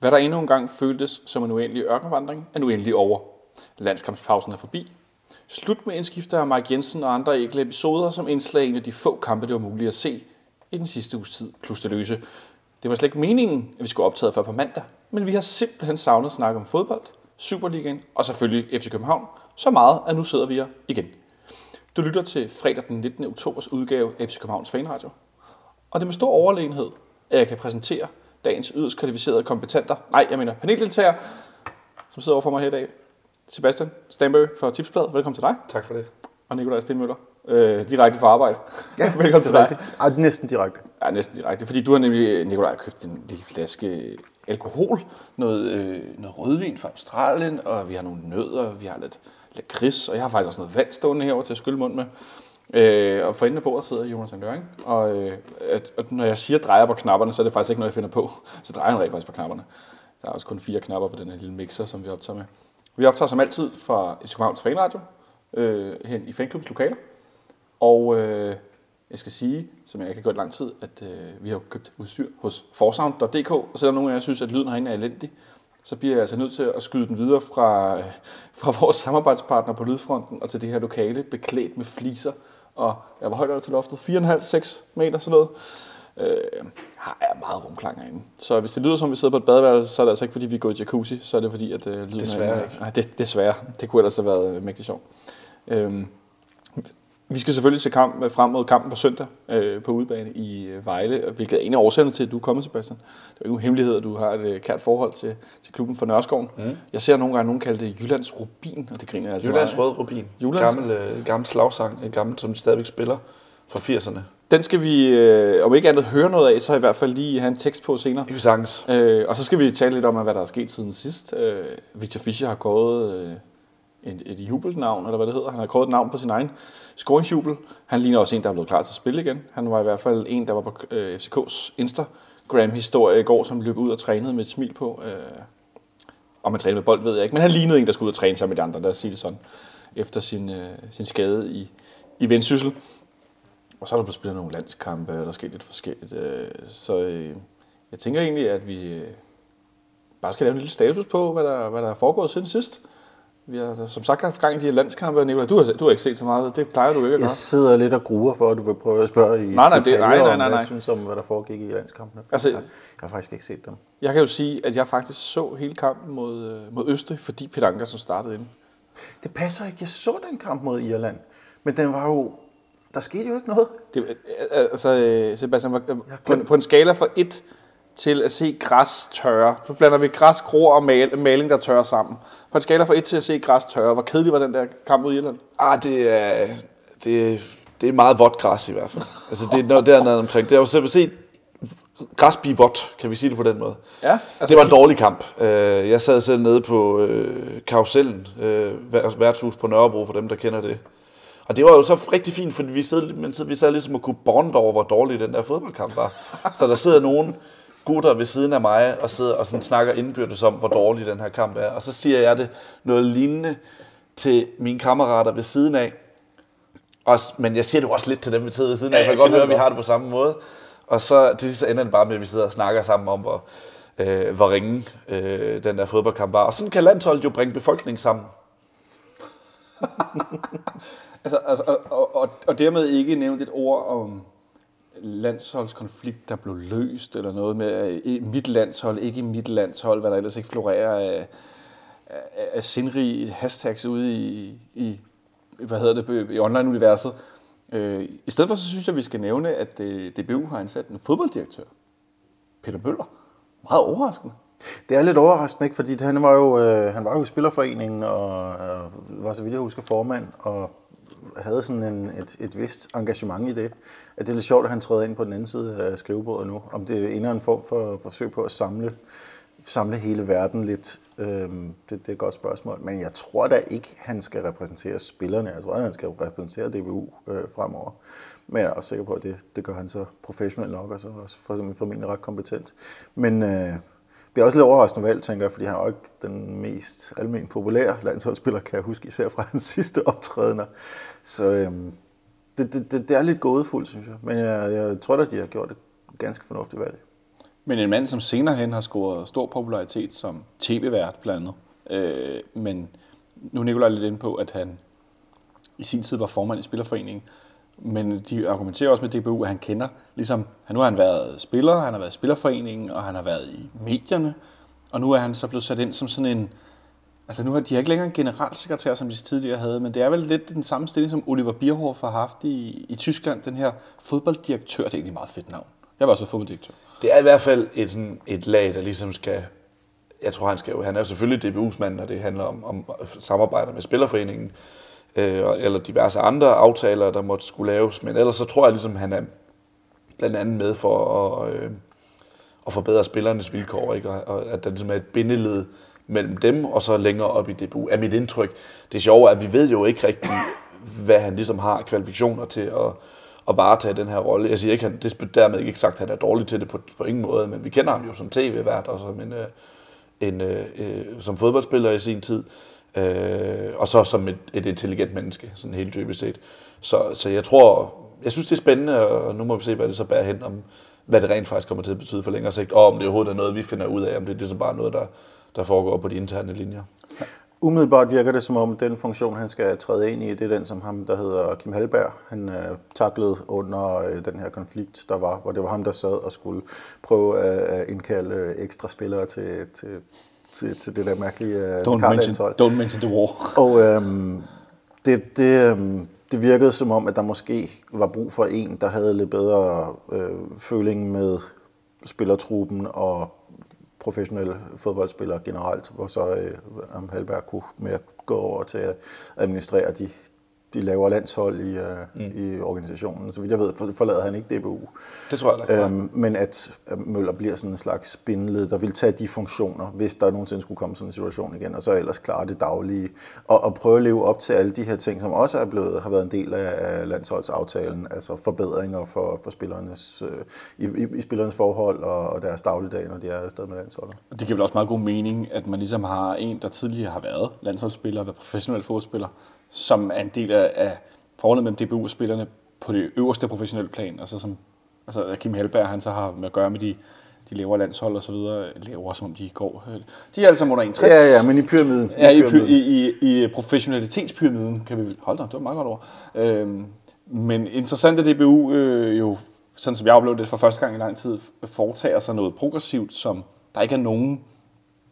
Hvad der endnu engang føltes som en uendelig ørkenvandring, er nu endelig over. Landskampspausen er forbi. Slut med indskifter af Mike Jensen og andre ægle episoder som indslag i af de få kampe, det var muligt at se i den sidste uges tid, plus det løse. Det var slet ikke meningen, at vi skulle optage før på mandag, men vi har simpelthen savnet snak om fodbold, Superligaen og selvfølgelig FC København, så meget, at nu sidder vi her igen. Du lytter til fredag den 19. oktobers udgave af FC Københavns Fanradio. Og det er med stor overlegenhed, at jeg kan præsentere dagens yderst kvalificerede kompetenter, nej, jeg mener paneldeltager, som sidder overfor mig her i dag. Sebastian Stanbury fra Tipsblad, velkommen til dig. Tak for det. Og Nikolaj Stenmøller, øh, direkte fra arbejde. Ja, velkommen til dig. Ej, næsten direkte. Ja, næsten direkte, fordi du har nemlig, Nikolaj, købt en lille flaske alkohol, noget, øh, noget rødvin fra Australien, og vi har nogle nødder, vi har lidt lakrids, og jeg har faktisk også noget vand stående herovre til at skylle mund med. Øh, og for enden af bordet sidder Jonas Løring. Og, øh, at, at når jeg siger drejer på knapperne, så er det faktisk ikke noget, jeg finder på. Så drejer han rent faktisk på knapperne. Der er også kun fire knapper på den her lille mixer, som vi optager med. Vi optager som altid fra Københavns Fanradio, øh, hen i fanklubs lokaler. Og øh, jeg skal sige, som jeg ikke har gjort lang tid, at øh, vi har købt udstyr hos forsound.dk, og selvom nogle af jer synes, at lyden herinde er elendig, så bliver jeg altså nødt til at skyde den videre fra, øh, fra vores samarbejdspartner på Lydfronten og til det her lokale, beklædt med fliser. Og jeg var højt til loftet, 4,5-6 meter, sådan noget. Øh, har er meget rumklang herinde. Så hvis det lyder som, vi sidder på et badeværelse, så er det altså ikke, fordi vi går i jacuzzi, så er det fordi, at øh, lyden Desværre er... ikke. Nej, det, desværre. Det kunne ellers have været øh, mægtig sjovt. Øh, vi skal selvfølgelig se kamp, frem mod kampen på søndag øh, på udebane i øh, Vejle, hvilket er en af årsagerne til, at du er kommet, Sebastian. Det er jo ikke nogen hemmelighed, at du har et øh, kært forhold til, til klubben for Nørreskoven. Mm. Jeg ser nogle gange, nogen kalde det Jyllands Rubin, og det griner jeg altså Jyllands meget af. Rød Rubin. Jyllands- Gammel, øh, gammel slagsang. En gammel, som de stadigvæk spiller fra 80'erne. Den skal vi, øh, om ikke andet, høre noget af, så i hvert fald lige have en tekst på senere. I sagtens. Øh, og så skal vi tale lidt om, hvad der er sket siden sidst. Øh, Victor Fischer har kåret øh, et, et jubelnavn, eller hvad det hedder. Han har kåret et navn på sin egen scoringsjubel. Han ligner også en, der er blevet klar til at spille igen. Han var i hvert fald en, der var på øh, FCK's Instagram-historie i går, som løb ud og trænede med et smil på. Øh, om man træner med bold, ved jeg ikke. Men han lignede en, der skulle ud og træne sammen med de andre, lad os sige det sådan, efter sin, øh, sin skade i, i vendsyssel. Og så er der blevet spillet nogle landskampe, og der er sket lidt forskelligt. Øh, så øh, jeg tænker egentlig, at vi øh, bare skal lave en lille status på, hvad der, hvad der er foregået siden sidst. Vi har som sagt haft gang i de her landskampe, Nicolai, du har, du har ikke set så meget. Det plejer du ikke at gøre. Jeg sidder lidt og gruer for, at du vil prøve at spørge i Nej, nej, det- detaljer nej, nej, om, nej, hvad nej. jeg synes om, hvad der foregik i landskampene. Altså- jeg, jeg har faktisk ikke set dem. Jeg kan jo sige, at jeg faktisk så hele kampen mod, øh, mod Østrig, fordi Peter Ankersen startede ind. Det passer ikke. Jeg så den kamp mod Irland, men den var jo... Der skete jo ikke noget. Det, altså, øh, Sebastian, var- på, en, på en skala fra 1 til at se græs tørre. Nu blander vi græs, grå og mal, maling, der tørrer sammen. På en skala fra 1 til at se græs tørre. Hvor kedelig var den der kamp mod Irland? Ah, det er, det, er- det er meget vådt græs i hvert fald. Altså, det er noget dernede omkring. Det er jo simpelthen set græs blive vådt, kan vi sige det på den måde. Ja, Altså, det var en dårlig kamp. Øh, Jeg sad selv nede på øh, Karusellen, øh, vær- værtshus på Nørrebro, for dem, der kender det. Og det var jo så rigtig fint, fordi vi sad, men vi sad ligesom og kunne bonde over, hvor dårlig den der fodboldkamp var. Så der sidder nogle gutter ved siden af mig og sidder og sådan snakker indbyrdes om, hvor dårlig den her kamp er. Og så siger jeg det noget lignende til mine kammerater ved siden af. Også, men jeg siger det jo også lidt til dem, vi sidder ved siden af, Ja, for jeg kan godt høre, at vi har det på samme måde. Og så, det, så ender det bare med, at vi sidder og snakker sammen om, hvor, øh, hvor ringe øh, den der fodboldkamp var. Og sådan kan landsholdet jo bringe befolkningen sammen. Altså, altså, og, og, og, og dermed ikke nævnt et ord om landsholdskonflikt, der blev løst, eller noget med øh, mit landshold, ikke mit landshold, hvad der ellers ikke florerer af, af, af sindrige hashtags ude i, i hvad hedder det, i online-universet. Øh, I stedet for, så synes jeg, vi skal nævne, at øh, DBU har ansat en fodbolddirektør, Peter Møller. Meget overraskende. Det er lidt overraskende, ikke? fordi han var jo, øh, han var jo i Spillerforeningen og øh, var, så vidt jeg husker, formand og havde sådan en, et, et vist engagement i det. At det er lidt sjovt, at han træder ind på den anden side af skrivebordet nu. Om det er en form for forsøg på at samle, samle hele verden lidt. Øhm, det, det er et godt spørgsmål. Men jeg tror da ikke, han skal repræsentere spillerne. Jeg tror, at han skal repræsentere DBU øh, fremover. Men jeg er også sikker på, at det, det gør han så professionelt nok, og så også formentlig ret kompetent. Men øh, bliver også lidt overraskende valg, tænker jeg, fordi han er jo ikke den mest almen populære landsholdsspiller, kan jeg huske, især fra hans sidste optrædener. Så øhm, det, det, det, det er lidt gådefuldt, synes jeg. Men jeg, jeg tror da, de har gjort et ganske fornuftigt valg. Men en mand, som senere hen har scoret stor popularitet som tv-vært blandt andet. Øh, men nu er Nicolaj lidt inde på, at han i sin tid var formand i Spillerforeningen. Men de argumenterer også med DBU, at han kender, ligesom, nu har han været spiller, han har været i Spillerforeningen, og han har været i medierne, og nu er han så blevet sat ind som sådan en, altså nu har de ikke længere en generalsekretær, som de tidligere havde, men det er vel lidt den samme stilling, som Oliver Bierhoff har haft i, i Tyskland, den her fodbolddirektør, det er egentlig et meget fedt navn. Jeg var også fodbolddirektør. Det er i hvert fald et, sådan, et lag, der ligesom skal... Jeg tror, han skal jo... Han er jo selvfølgelig DBU's mand, når det handler om, om samarbejder med Spillerforeningen, øh, eller diverse andre aftaler, der måtte skulle laves. Men ellers så tror jeg ligesom, han er blandt andet med for at, øh, at forbedre spillernes vilkår, ikke? Og, og at der ligesom er et bindeled mellem dem og så længere op i DBU, er mit indtryk. Det sjove er, at vi ved jo ikke rigtigt, hvad han ligesom har kvalifikationer til at, at varetage den her rolle. Jeg siger ikke, han, det er dermed ikke sagt, at han er dårlig til det på, på ingen måde, men vi kender ham jo som tv-vært og som, en, øh, en, en, øh, som fodboldspiller i sin tid, øh, og så som et, et intelligent menneske, sådan helt dybest set. Så, så jeg tror, jeg synes det er spændende, og nu må vi se, hvad det så bærer hen, om hvad det rent faktisk kommer til at betyde for længere sigt, og om det overhovedet er noget, vi finder ud af, om det er ligesom bare noget, der, der foregår på de interne linjer. Umiddelbart virker det som om, den funktion, han skal træde ind i, det er den, som ham, der hedder Kim Halberg, han øh, taklede under øh, den her konflikt, der var, hvor det var ham, der sad og skulle prøve at indkalde øh, ekstra spillere til, til, til, til det der mærkelige øh, don't mention, don't mention the war. Og øhm, det, det, øhm, det virkede som om, at der måske var brug for en, der havde lidt bedre øh, føling med spillertruppen og professionelle fodboldspillere generelt, hvor så øh, Am Halberg kunne mere gå over til at administrere de, de lavere landshold i, uh, mm. i organisationen. Så vidt jeg ved, forlader han ikke DBU. Det tror jeg. Øhm, men at Møller bliver sådan en slags bindeled, der vil tage de funktioner, hvis der nogensinde skulle komme sådan en situation igen, og så ellers klare det daglige. Og, og prøve at leve op til alle de her ting, som også er blevet, har været en del af landsholdsaftalen, altså forbedringer for, for spillernes, øh, i, i, i spillernes forhold og, og deres dagligdag, når de er afsted med landsholdet. Det giver vel også meget god mening, at man ligesom har en, der tidligere har været landsholdsspiller, været professionel fodboldspiller, som er en del af, af forholdet mellem DBU-spillerne på det øverste professionelle plan. Altså som altså Kim Helberg, han så har med at gøre med de, de lavere landshold og så videre, laver som om de går. De er alle sammen under 61. Ja, ja, men i pyramiden. Ja, i, pyramiden. i, i, i professionalitetspyramiden, kan vi holde dig, det var meget godt ord. Øhm, men interessant at DBU øh, jo, sådan som jeg oplevede det for første gang i lang tid, foretager sig noget progressivt, som der ikke er nogen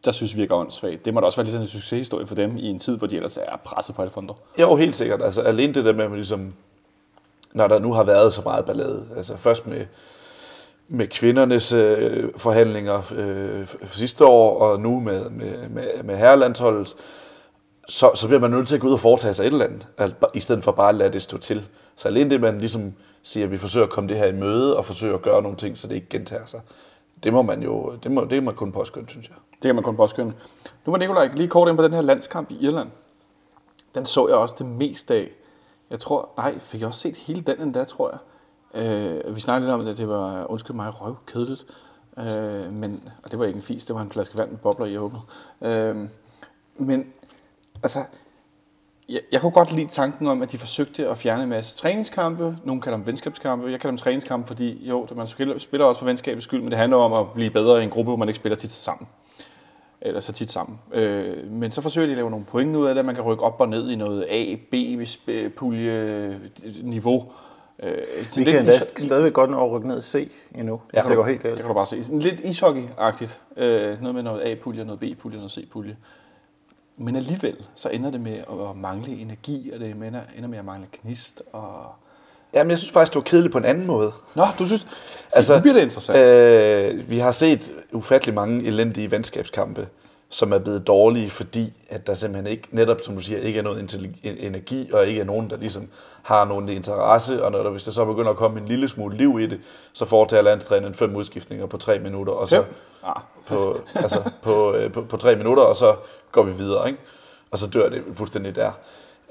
der synes virker åndssvagt. Det må da også være lidt en succeshistorie for dem i en tid, hvor de ellers er presset på alle fronter. Jo, helt sikkert. Altså alene det der med, at man ligesom, når der nu har været så meget ballade, altså først med, med kvindernes øh, forhandlinger øh, sidste år, og nu med, med, med, med herrelandsholdet, så, så bliver man nødt til at gå ud og foretage sig et eller andet, i stedet for bare at lade det stå til. Så alene det, man ligesom siger, at vi forsøger at komme det her i møde, og forsøger at gøre nogle ting, så det ikke gentager sig, det må man jo, det må, det må kun påskynde, synes jeg. Det kan man kun påskynde. Nu var Nikolaj lige kort ind på den her landskamp i Irland. Den så jeg også det meste af. Jeg tror, nej, fik jeg også set hele den endda, tror jeg. Øh, vi snakkede lidt om, at det var, undskyld mig, røvkedeligt. Øh, men, og det var ikke en fis, det var en flaske vand med bobler i åbnet. Øh, men, altså, jeg, jeg kunne godt lide tanken om, at de forsøgte at fjerne en masse træningskampe. Nogle kalder dem venskabskampe. Jeg kalder dem træningskampe, fordi jo, man spiller, også for venskabets skyld, men det handler om at blive bedre i en gruppe, hvor man ikke spiller tit sammen. Eller så tit sammen. Øh, men så forsøger de at lave nogle point ud af det, at man kan rykke op og ned i noget A, B-pulje-niveau. Øh, vi kan endda stadigvæk godt nå at rykke ned C endnu, ja, det går helt galt. Det kan du bare se. Lidt ishockey-agtigt. Øh, noget med noget A-pulje, noget B-pulje, noget C-pulje. Men alligevel, så ender det med at mangle energi, og det ender, ender med at mangle knist. Og... Jamen, jeg synes faktisk, det var kedeligt på en anden måde. Nå, du synes... altså, nu bliver det interessant. Øh, vi har set ufattelig mange elendige venskabskampe, som er blevet dårlige, fordi at der simpelthen ikke, netop som du siger, ikke er noget energi, og ikke er nogen, der ligesom har nogen interesse, og når der, hvis der så begynder at komme en lille smule liv i det, så foretager landstræneren fem udskiftninger på tre minutter, og så ah. på, altså, på, øh, på, på, tre minutter, og så går vi videre, ikke? og så dør det fuldstændig der.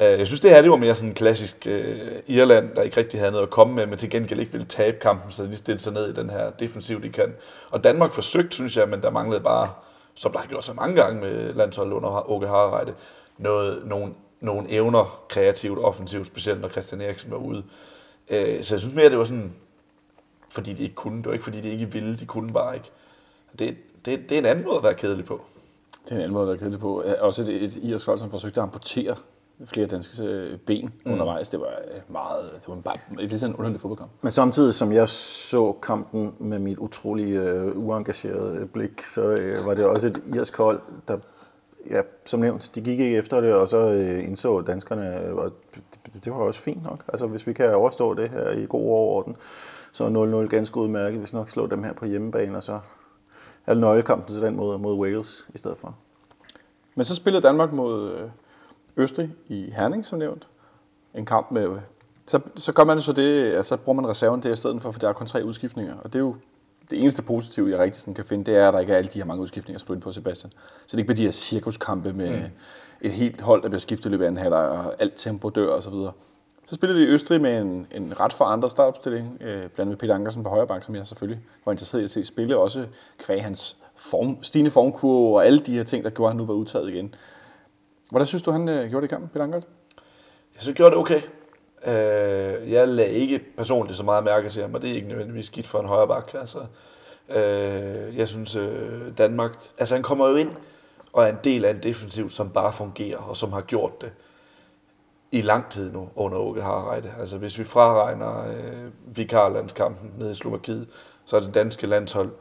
Øh, jeg synes, det her det var mere sådan en klassisk uh, Irland, der ikke rigtig havde noget at komme med, men til gengæld ikke ville tabe kampen, så de stillede sig ned i den her defensiv, de kan. Og Danmark forsøgte, synes jeg, men der manglede bare, som der har gjort så mange gange med landsholdet under Åke Harreide, noget, nogle, nogle evner kreativt, offensivt, specielt når Christian Eriksen var ude. Øh, så jeg synes mere, det var sådan, fordi de ikke kunne. Det var ikke, fordi de ikke ville, de kunne bare ikke. Det, det, det er en anden måde at være kedelig på. Det er en anden måde at være kedelig på. Også et, et irsk hold, som forsøgte at amputere flere danske øh, ben mm. undervejs. Det var øh, meget, det var bare lidt sådan underligt fodboldkamp. Men samtidig som jeg så kampen med mit utrolig øh, uengagerede blik, så øh, var det også et irsk hold, der ja, som nævnt, de gik ikke efter det, og så øh, indså danskerne, og det, det var også fint nok. Altså hvis vi kan overstå det her i god overorden, så er 0-0 ganske udmærket. Vi skal nok slå dem her på hjemmebane, og så er nøglekampen til den måde mod Wales i stedet for. Men så spillede Danmark mod øh, Østrig i Herning, som nævnt. En kamp med... Så, så gør man så det, altså så bruger man reserven der i stedet for, for der er kun tre udskiftninger. Og det er jo det eneste positive, jeg rigtig sådan kan finde, det er, at der ikke er alle de her mange udskiftninger spillet på Sebastian. Så det ikke bliver de her cirkuskampe med mm. et helt hold, der bliver skiftet i løbet af anden halvleg, og alt tempo dør og så videre. Så spillede de i Østrig med en, en ret forandret startopstilling, øh, blandt andet Peter Ankersen på højre bank, som jeg selvfølgelig var interesseret i at se spille, også kvæg hans form, stigende formkurve og alle de her ting, der gjorde, at han nu var udtaget igen. Hvordan synes du, han øh, gjorde det i kampen, Peter Ankersen? Jeg synes, gjorde det okay. Øh, jeg lagde ikke personligt så meget mærke til ham, og det er ikke nødvendigvis skidt for en højre bak. Altså, øh, jeg synes, øh, Danmark... Altså, han kommer jo ind og er en del af en defensiv, som bare fungerer, og som har gjort det i lang tid nu under Åke Harreide. Altså, hvis vi fraregner øh, vikarlandskampen nede i Slovakiet, så er det danske landshold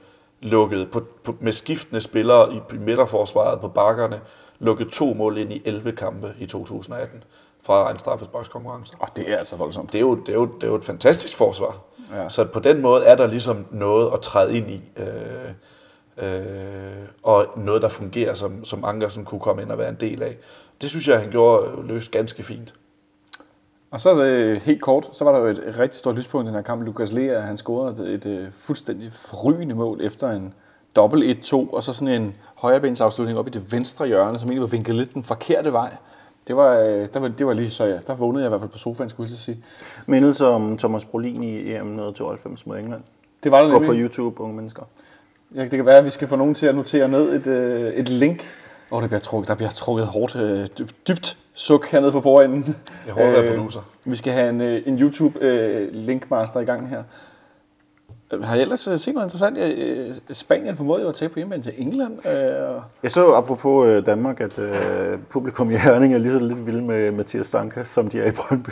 lukket på, på, med skiftende spillere i, i midterforsvaret på bakkerne, lukket to mål ind i 11 kampe i 2018 fra en straffesparkskonkurrence. Og det er altså voldsomt. Det er jo, det er jo, det er jo et fantastisk forsvar. Ja. Så på den måde er der ligesom noget at træde ind i. Øh, øh, og noget, der fungerer, som, som Ankersen kunne komme ind og være en del af. Det synes jeg, han gjorde løst ganske fint. Og så det helt kort, så var der jo et, et rigtig stort lyspunkt i den her kamp. Lukas Lea, han scorede et, et, et fuldstændig forrygende mål efter en dobbelt 1-2, og så sådan en højrebensafslutning op i det venstre hjørne, som egentlig var vinklet lidt den forkerte vej. Det var, øh, der var, det var lige så, ja, der vågnede jeg i hvert fald på sofaen, skulle jeg sige. Mindelse om Thomas Brolin i EM 1992 mod England. Det var det Gå på YouTube, unge mennesker. Ja, det kan være, at vi skal få nogen til at notere ned et, øh, et link. Og oh, der bliver trukket, der bliver trukket hårdt, øh, dybt suk hernede for bordenden. Jeg håber, jeg er producer. Vi skal have en, en YouTube-linkmaster i gang her. Har jeg ellers set noget interessant? Spanien formåede jo at tage på hjemmebane til England. Jeg så apropos Danmark, at publikum i Herning er lige så lidt vilde med Mathias Sanka, som de er i Brøndby.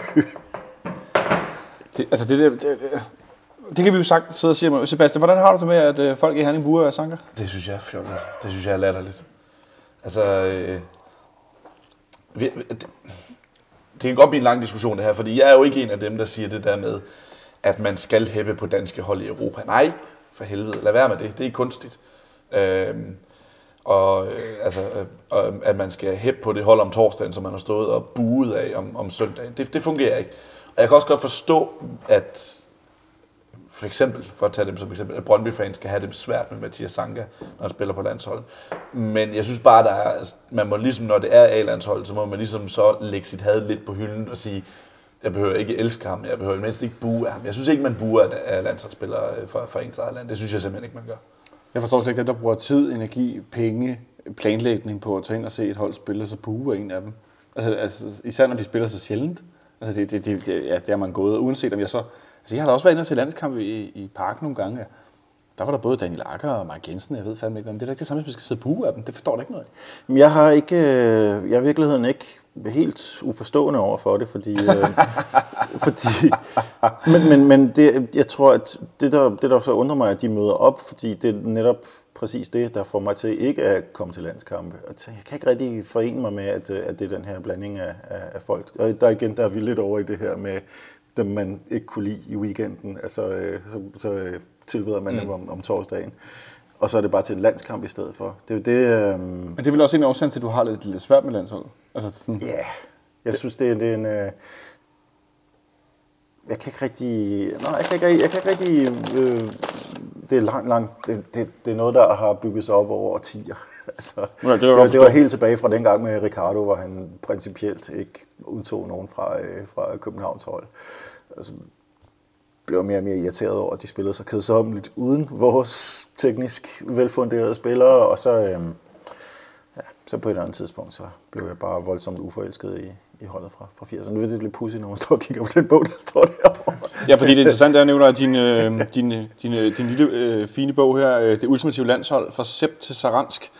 Det, altså det, det, det, det kan vi jo sagt sidde og sige. Sebastian, hvordan har du det med, at folk i Herning bruger Sanka? Det synes jeg er fjollet. Det synes jeg er latterligt. Altså, øh, vi, det, det kan godt blive en lang diskussion det her, fordi jeg er jo ikke en af dem, der siger det der med, at man skal hæppe på danske hold i Europa. Nej, for helvede, lad være med det. Det er kunstigt. Øh, og øh, altså, øh, at man skal hæppe på det hold om torsdagen, som man har stået og buet af om, om søndagen. Det, det fungerer ikke. Og jeg kan også godt forstå, at for eksempel, for at tage dem som eksempel, at Brøndby-fans skal have det svært med Mathias Sanka, når han spiller på landsholdet. Men jeg synes bare, der er, altså, man må ligesom, når det er A-landsholdet, så må man ligesom så lægge sit had lidt på hylden og sige, jeg behøver ikke elske ham, jeg behøver mindst ikke bue af ham. Jeg synes ikke, man buer af landsholdsspillere for, for ens eget land. Det synes jeg simpelthen ikke, man gør. Jeg forstår slet ikke dem, der bruger tid, energi, penge, planlægning på at tage ind og se et hold spille, så buer en af dem. Altså, altså, især når de spiller så sjældent. Altså, det, det, det, det, ja, det er man gået, uanset om jeg så... Altså, jeg har da også været inde og se landskampe i, i parken nogle gange. Ja. Der var der både Daniel Akker og Mark Jensen, jeg ved fandme ikke, om det er da ikke det samme, hvis vi skal sidde og buge af dem. Det forstår du ikke noget Jeg har ikke, øh, jeg er i virkeligheden ikke helt uforstående over for det, fordi, øh, fordi men, men, men det, jeg tror, at det der, det der så undrer mig, at de møder op, fordi det er netop præcis det, der får mig til ikke at komme til landskampe. Jeg kan ikke rigtig forene mig med, at, at det er den her blanding af, af, folk. Og der igen, der er vi lidt over i det her med dem, man ikke kunne lide i weekenden. Altså, øh, så, så øh, tilbyder man mm. dem om, om torsdagen. Og så er det bare til en landskamp i stedet for. Det er jo det... Øhm... Men det er vel også en årsag til, at du har lidt, lidt svært med landsholdet? Altså sådan... Ja, yeah. jeg synes, det er, det er en... Øh... Jeg kan ikke rigtig... Nej, jeg kan ikke, jeg kan ikke rigtig... Øh... Det er langt, langt... Det, det, det er noget, der har bygget sig op over årtier. altså, ja, det, var det, det var helt tilbage fra den gang med Ricardo, hvor han principielt ikke udtog nogen fra, øh, fra Københavns hold. Altså, blev mere og mere irriteret over, at de spillede så kedsommeligt uden vores teknisk velfunderede spillere, og så, øh, ja, så på et eller andet tidspunkt, så blev jeg bare voldsomt uforelsket i, i holdet fra, fra 80'erne. Nu ved det lidt pudsigt, når man står og kigger på den bog, der står derovre. Ja, fordi det interessante er, at nævner øhm, din, øh, din, din, din lille øh, fine bog her, øh, Det ultimative landshold, fra Sepp til Saransk,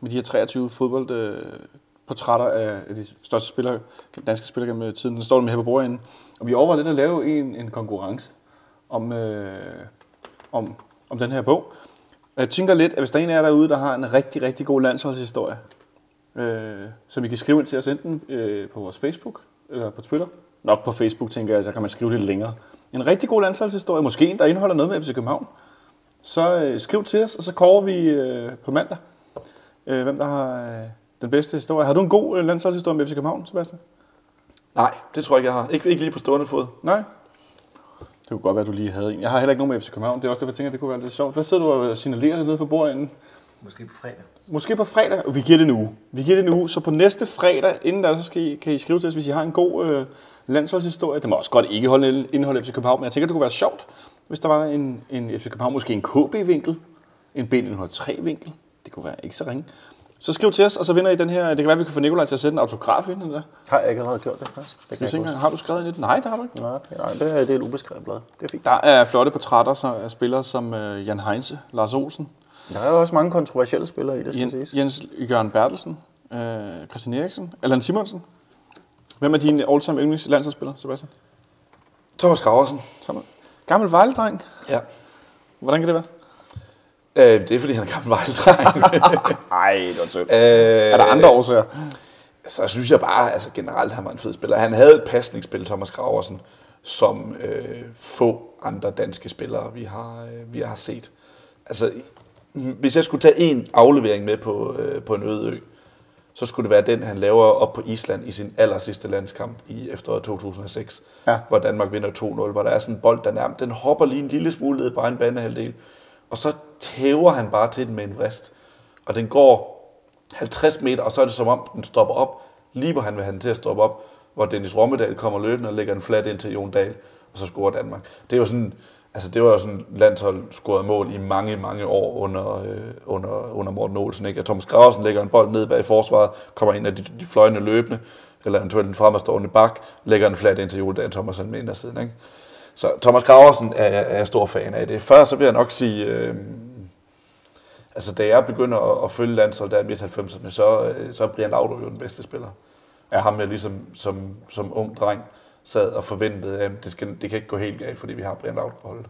med de her 23 fodboldportrætter øh, af de største spillere, danske spillere gennem øh, tiden. Den står med her på bordet Og vi overvejer lidt at lave en, en konkurrence om, øh, om, om den her bog. Og jeg tænker lidt, at hvis der er en af jer derude, der har en rigtig, rigtig god landsholdshistorie, øh, som I kan skrive ind til os enten øh, på vores Facebook eller på Twitter. Nok på Facebook, tænker jeg, der kan man skrive lidt længere. En rigtig god landsholdshistorie, måske en, der indeholder noget med FC København. Så øh, skriv til os, og så kårer vi øh, på mandag, øh, hvem der har øh, den bedste historie. Har du en god øh, landsholdshistorie med FC København, Sebastian? Nej, det tror jeg ikke, jeg har. Ikke, ikke lige på stående fod. Nej? Det kunne godt være, at du lige havde en. Jeg har heller ikke nogen med FC København. Det er også derfor, jeg tænker, at det kunne være lidt sjovt. Hvad sidder du og signalerer nede for bordet inden? Måske på fredag. Måske på fredag. Vi giver det uge. Vi giver det uge. Så på næste fredag, inden der, så skal I, kan I skrive til os, hvis I har en god øh, landsholdshistorie. Det må også godt ikke holde indhold FC København, men jeg tænker, det kunne være sjovt, hvis der var en, en FC København, måske en KB-vinkel, en B103-vinkel. Det kunne være ikke så ringe. Så skriv til os, og så vinder I den her. Det kan være, at vi kan få Nikolaj til at sætte en autograf ind i der. Har jeg ikke allerede gjort det faktisk? Det Skal se, engang. har du skrevet ind i det? Nej, det har du ikke. Nej, nej, det er, det er et ubeskrevet blad. Det er fint. Der er flotte portrætter så af spillere som øh, Jan Heinze, Lars Olsen, Der er jo også mange kontroversielle spillere i det, skal Jens, siges. Jens Jørgen Bertelsen, øh, Christian Eriksen, Allan Simonsen. Hvem er din all-time yndlings landsholdsspiller, Sebastian? Thomas Graversen. Som gammel vejledreng. Ja. Hvordan kan det være? Øh, det er, fordi han er gammel vejledreng. Nej, det var sødt. øh, Er der andre årsager? Så synes jeg bare, altså generelt, han var en fed spiller. Han havde et pasningsspil, Thomas Graversen, som øh, få andre danske spillere, vi har, øh, vi har set. Altså, hvis jeg skulle tage en aflevering med på, øh, på en øde ø, så skulle det være den, han laver op på Island i sin aller sidste landskamp i efteråret 2006, Ja. hvor Danmark vinder 2-0, hvor der er sådan en bold, der nærmest, den hopper lige en lille smule ned på en banehalvdel, og så tæver han bare til den med en vrist. Og den går 50 meter, og så er det som om, den stopper op, lige hvor han vil have den til at stoppe op, hvor Dennis Rommedal kommer løbende og lægger en flat ind til Jon Dahl, og så scorer Danmark. Det er jo sådan, altså det var jo sådan landshold scoret mål i mange, mange år under, øh, under, under Morten Olsen. Ikke? Og Thomas Graversen lægger en bold ned bag forsvaret, kommer ind af de, de fløjende løbende, eller eventuelt en fremadstående bak, lægger en flat ind til Jon Dahl Thomasen med siden. Ikke? Så Thomas Graversen er, er jeg stor fan af det. Før så vil jeg nok sige, øh, altså da jeg begynder at, at følge landshold der i midt 90'erne, så, øh, så er Brian Laudrup jo den bedste spiller. Er Ham jeg ligesom som, som ung dreng sad og forventede, at det, skal, det kan ikke gå helt galt, fordi vi har Brian Laudrup på holdet.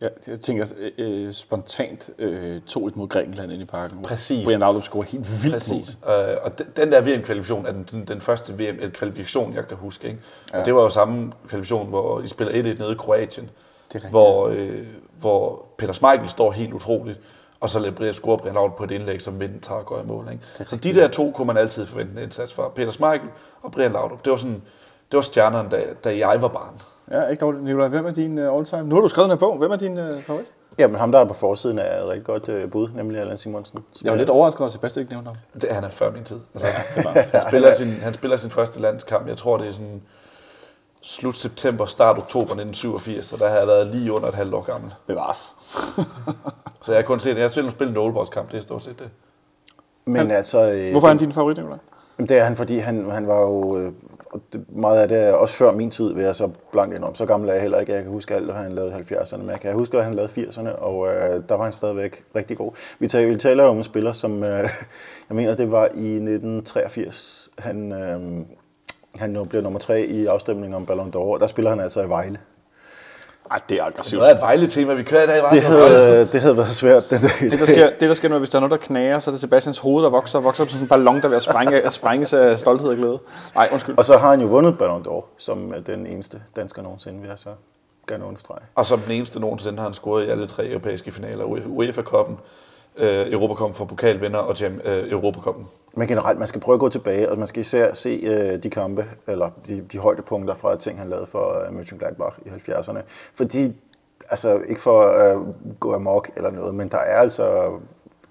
Ja, jeg tænker øh, øh, spontant øh, 2-1 mod Grækenland ind i parken. Præcis. Brian Laudrup scorer helt vildt Præcis. Øh, og den, den der VM-kvalifikation er den, den, den første VM-kvalifikation, jeg kan huske. Ikke? Ja. Og det var jo samme kvalifikation, hvor I spiller 1-1 nede i Kroatien, Det er hvor, øh, hvor Peter Schmeichel står helt utroligt, og så lader Brian score Brian Laudrup på et indlæg, som Vind tager og går i mål. Ikke? Så de der to kunne man altid forvente en indsats fra. Peter Schmeichel og Brian Laudrup. Det var, sådan, det var stjernerne, da, da jeg var barn. Ja, ikke dårligt. Nikolaj, hvem er din uh, all-time? Nu har du skrevet den her bog. Hvem er din uh, favorit? Jamen ham, der er på forsiden, er et rigtig godt øh, bud, nemlig Allan Simonsen. som Jeg var er- lidt overrasket over, at Sebastian ikke nævnte ham. Det, han er før min tid. Altså, han, spiller sin, han spiller sin første landskamp. Jeg tror, det er sådan slut september, start oktober 1987, og der har jeg været lige under et halvt år gammel. Bevares. Så jeg har kun set, jeg har spillet en nålebokskamp, det er stort set det. Men altså... Øh, Hvorfor er han din favorit, Nikolaj? Jamen, Det er han, fordi han, han var jo... Øh, og det, meget af det er også før min tid, vil jeg så blankt indrømme. Så gammel er jeg heller ikke. Jeg kan huske alt, hvad han lavede i 70'erne. Men jeg kan huske, at han lavede 80'erne, og øh, der var han stadigvæk rigtig god. Vi taler, vi taler om en spiller, som... Øh, jeg mener, det var i 1983. Han, øh, han nu blev nummer tre i afstemningen om Ballon d'Or. Der spiller han altså i Vejle. Ej, det er Det aggressivt. var et Vejle-tema, vi kører i dag. Var Det havde, det havde været svært den dag. Det der, sker, det, der sker, når hvis der er noget, der knager, så er det Sebastians hoved, der vokser og vokser op som sådan en ballon, der er ved at sprænge, at sprænges af stolthed og glæde. Nej, undskyld. Og så har han jo vundet Ballon d'Or, som er den eneste dansker nogensinde, vil jeg så gerne understrege. Og som den eneste nogensinde har han scoret i alle tre europæiske finaler. UEFA- UEFA-koppen, øh, Europacupen for pokalvinder og Jam, øh, Europacupen. Men generelt, man skal prøve at gå tilbage, og man skal især se øh, de kampe, eller de, de højdepunkter fra ting, han lavede for øh, Mönchengladbach i 70'erne. Fordi, altså ikke for at øh, gå amok eller noget, men der er altså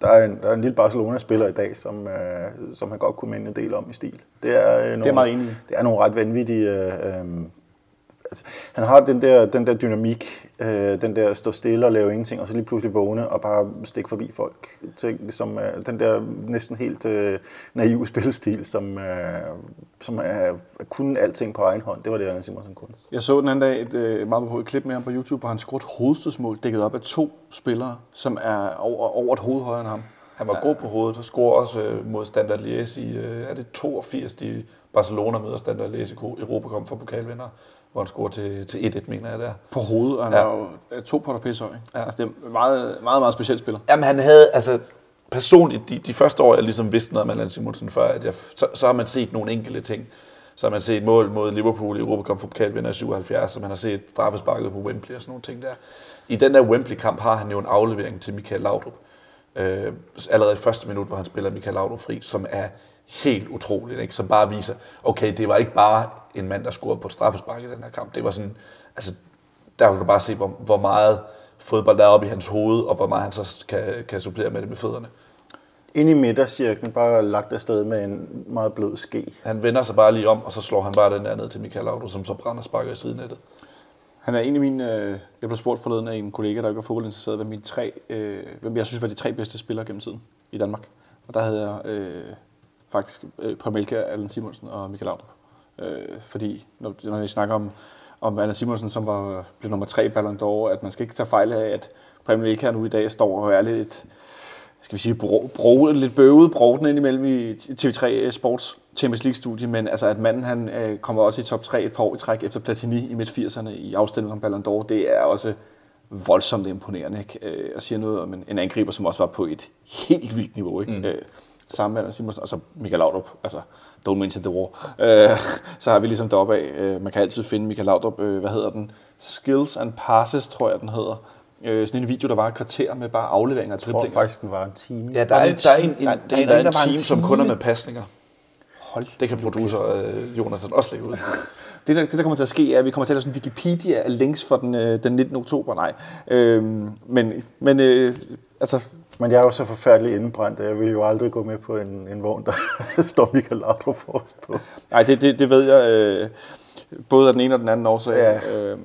der er en, der er en lille Barcelona-spiller i dag, som, øh, som han godt kunne minde en del om i stil. Det er, øh, nogle, meget enig. Det er nogle ret vanvittige øh, øh, altså, han har den der, den der dynamik, øh, den der stå stille og lave ingenting, og så lige pludselig vågne og bare stikke forbi folk. Ting, som er den der næsten helt øh, naive spillestil, som, øh, som er, kun alting på egen hånd. Det var det, Anders Simonsen kunne. Jeg så den anden dag et øh, meget på et klip med ham på YouTube, hvor han scorede hovedstødsmål dækket op af to spillere, som er over, over et hoved højere end ham. Han var god på hovedet og scorer også øh, mod Standard Liège i, øh, er det 82, de Barcelona møder Standard Liège i Europa kom for pokalvinder, hvor han scorer til, til 1-1, mener jeg der. På hovedet, og han Ja. var jo to på der pisse høj. Ja. Altså, det er meget, meget, meget specielt spiller. Jamen han havde, altså personligt, de, de første år, jeg ligesom vidste noget om Allan Simonsen før, at jeg, så, så har man set nogle enkelte ting. Så har man set mål mod Liverpool i Europa Cup for pokalvinder i 77, og man har set straffesparket på Wembley og sådan nogle ting der. I den der Wembley-kamp har han jo en aflevering til Michael Laudrup. Øh, allerede i første minut, hvor han spiller Michael Laudrup fri, som er helt utroligt, ikke? som bare viser, okay, det var ikke bare en mand, der scorede på et straffespark i den her kamp. Det var sådan, altså, der kan du bare se, hvor, hvor meget fodbold der er oppe i hans hoved, og hvor meget han så kan, kan supplere med det med fødderne. Ind i midtercirklen, bare lagt afsted med en meget blød ske. Han vender sig bare lige om, og så slår han bare den der ned til Michael Laudrup, som så brænder sparker i sidenettet. Han er en af mine... Øh, jeg blev spurgt forleden af en kollega, der ikke var fodboldinteresseret, hvad mine tre, øh, hvem jeg synes var de tre bedste spillere gennem tiden i Danmark. Og der havde jeg øh, faktisk øh, Premelka, Allan Simonsen og Michael Laudrup. Øh, fordi når, når vi snakker om, om Allan Simonsen, som var blev nummer tre i Ballon d'Or, at man skal ikke tage fejl af, at Premelka nu i dag står og er lidt skal vi sige, bro, bro, lidt bøvet brovden ind imellem i TV3 Sports Champions League-studie, men altså, at manden han øh, kommer også i top 3 et par år i træk efter Platini i midt-80'erne i afstemningen om Ballon d'Or, det er også voldsomt imponerende, ikke? Øh, og siger noget om en, en angriber, som også var på et helt vildt niveau, ikke? Mm. Øh, sammen med Simonsen, og så Michael Laudrup, altså don't mention the war. Øh, så har vi ligesom deroppe af, øh, man kan altid finde Michael Laudrup, øh, hvad hedder den? Skills and Passes, tror jeg, den hedder. Øh, sådan en video, der var et kvarter med bare afleveringer og Jeg tror driblinger. faktisk, den var en time. Ja, der er, der er en, en, Der- der, der- er er en, en som kun er med pasninger. Hold Det kan producer øh, Jonas også lægge ud. Det der, det, der kommer til at ske, er, at vi kommer til at lave sådan en Wikipedia af links for den, øh, den 19. oktober. Nej. Øhm, men men øh, altså, Men jeg er jo så forfærdelig indebrændt, at jeg vil jo aldrig gå med på en, en vogn, der står Michael Laudrup forrest på. nej, det, det, det ved jeg øh, både af den ene og den anden årsag. Ja. Øh,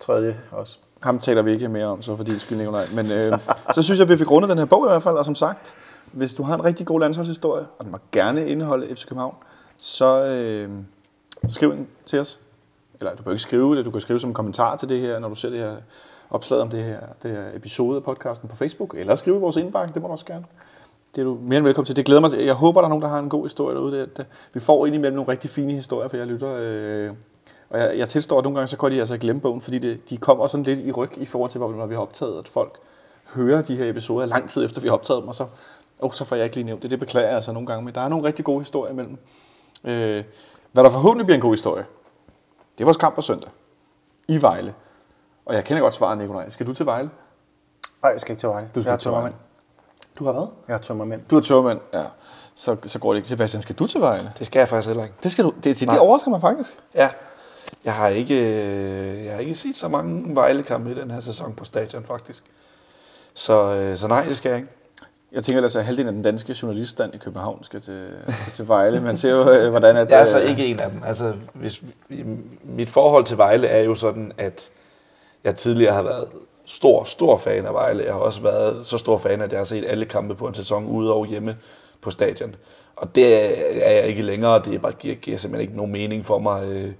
Tredje også. ham taler vi ikke mere om, så fordi det skyld Nikolaj. Men øh, så synes jeg, at vi fik rundet den her bog i hvert fald, og som sagt, hvis du har en rigtig god landsholdshistorie, og den må gerne indeholde FC København, så øh, skriv den til os. Eller du kan ikke skrive det, du kan skrive som en kommentar til det her, når du ser det her opslag om det her, det her episode af podcasten på Facebook, eller skrive i vores indbakke, det må du også gerne. Det er du mere end velkommen til. Det glæder mig til. Jeg håber, der er nogen, der har en god historie derude. Det, det, vi får indimellem nogle rigtig fine historier, for jeg lytter. Øh, og jeg, jeg tilstår, at nogle gange så går de altså glemme bogen, fordi det, de kommer sådan lidt i ryg i forhold til, når vi har optaget, at folk hører de her episoder lang tid efter, vi har optaget dem, og så, oh, så får jeg ikke lige nævnt det. Det beklager jeg altså nogle gange, men der er nogle rigtig gode historier imellem. Øh, hvad der forhåbentlig bliver en god historie, det er vores kamp på søndag i Vejle. Og jeg kender godt svaret, Nikolaj. Skal du til Vejle? Nej, jeg skal ikke til Vejle. Du skal jeg er til Vejle. tømmermænd. Du har hvad? Jeg er tømmermænd. Du er tørmand, ja. Så, så går det ikke. Sebastian, skal du til Vejle? Det skal jeg faktisk heller ikke. Det skal du. Det, det, Nej. det overrasker mig faktisk. Ja, jeg har ikke, øh, jeg har ikke set så mange Vejle-kampe i den her sæson på stadion, faktisk. Så, øh, så nej, det skal jeg ikke. Jeg tænker altså, at halvdelen af den danske journaliststand i København skal til, til Vejle. Man ser jo, øh, hvordan at... Jeg er altså ikke en af dem. Altså, hvis, mit forhold til Vejle er jo sådan, at jeg tidligere har været stor, stor fan af Vejle. Jeg har også været så stor fan, at jeg har set alle kampe på en sæson ude og hjemme på stadion. Og det er jeg ikke længere. Det er bare, giver, giver simpelthen ikke nogen mening for mig, øh,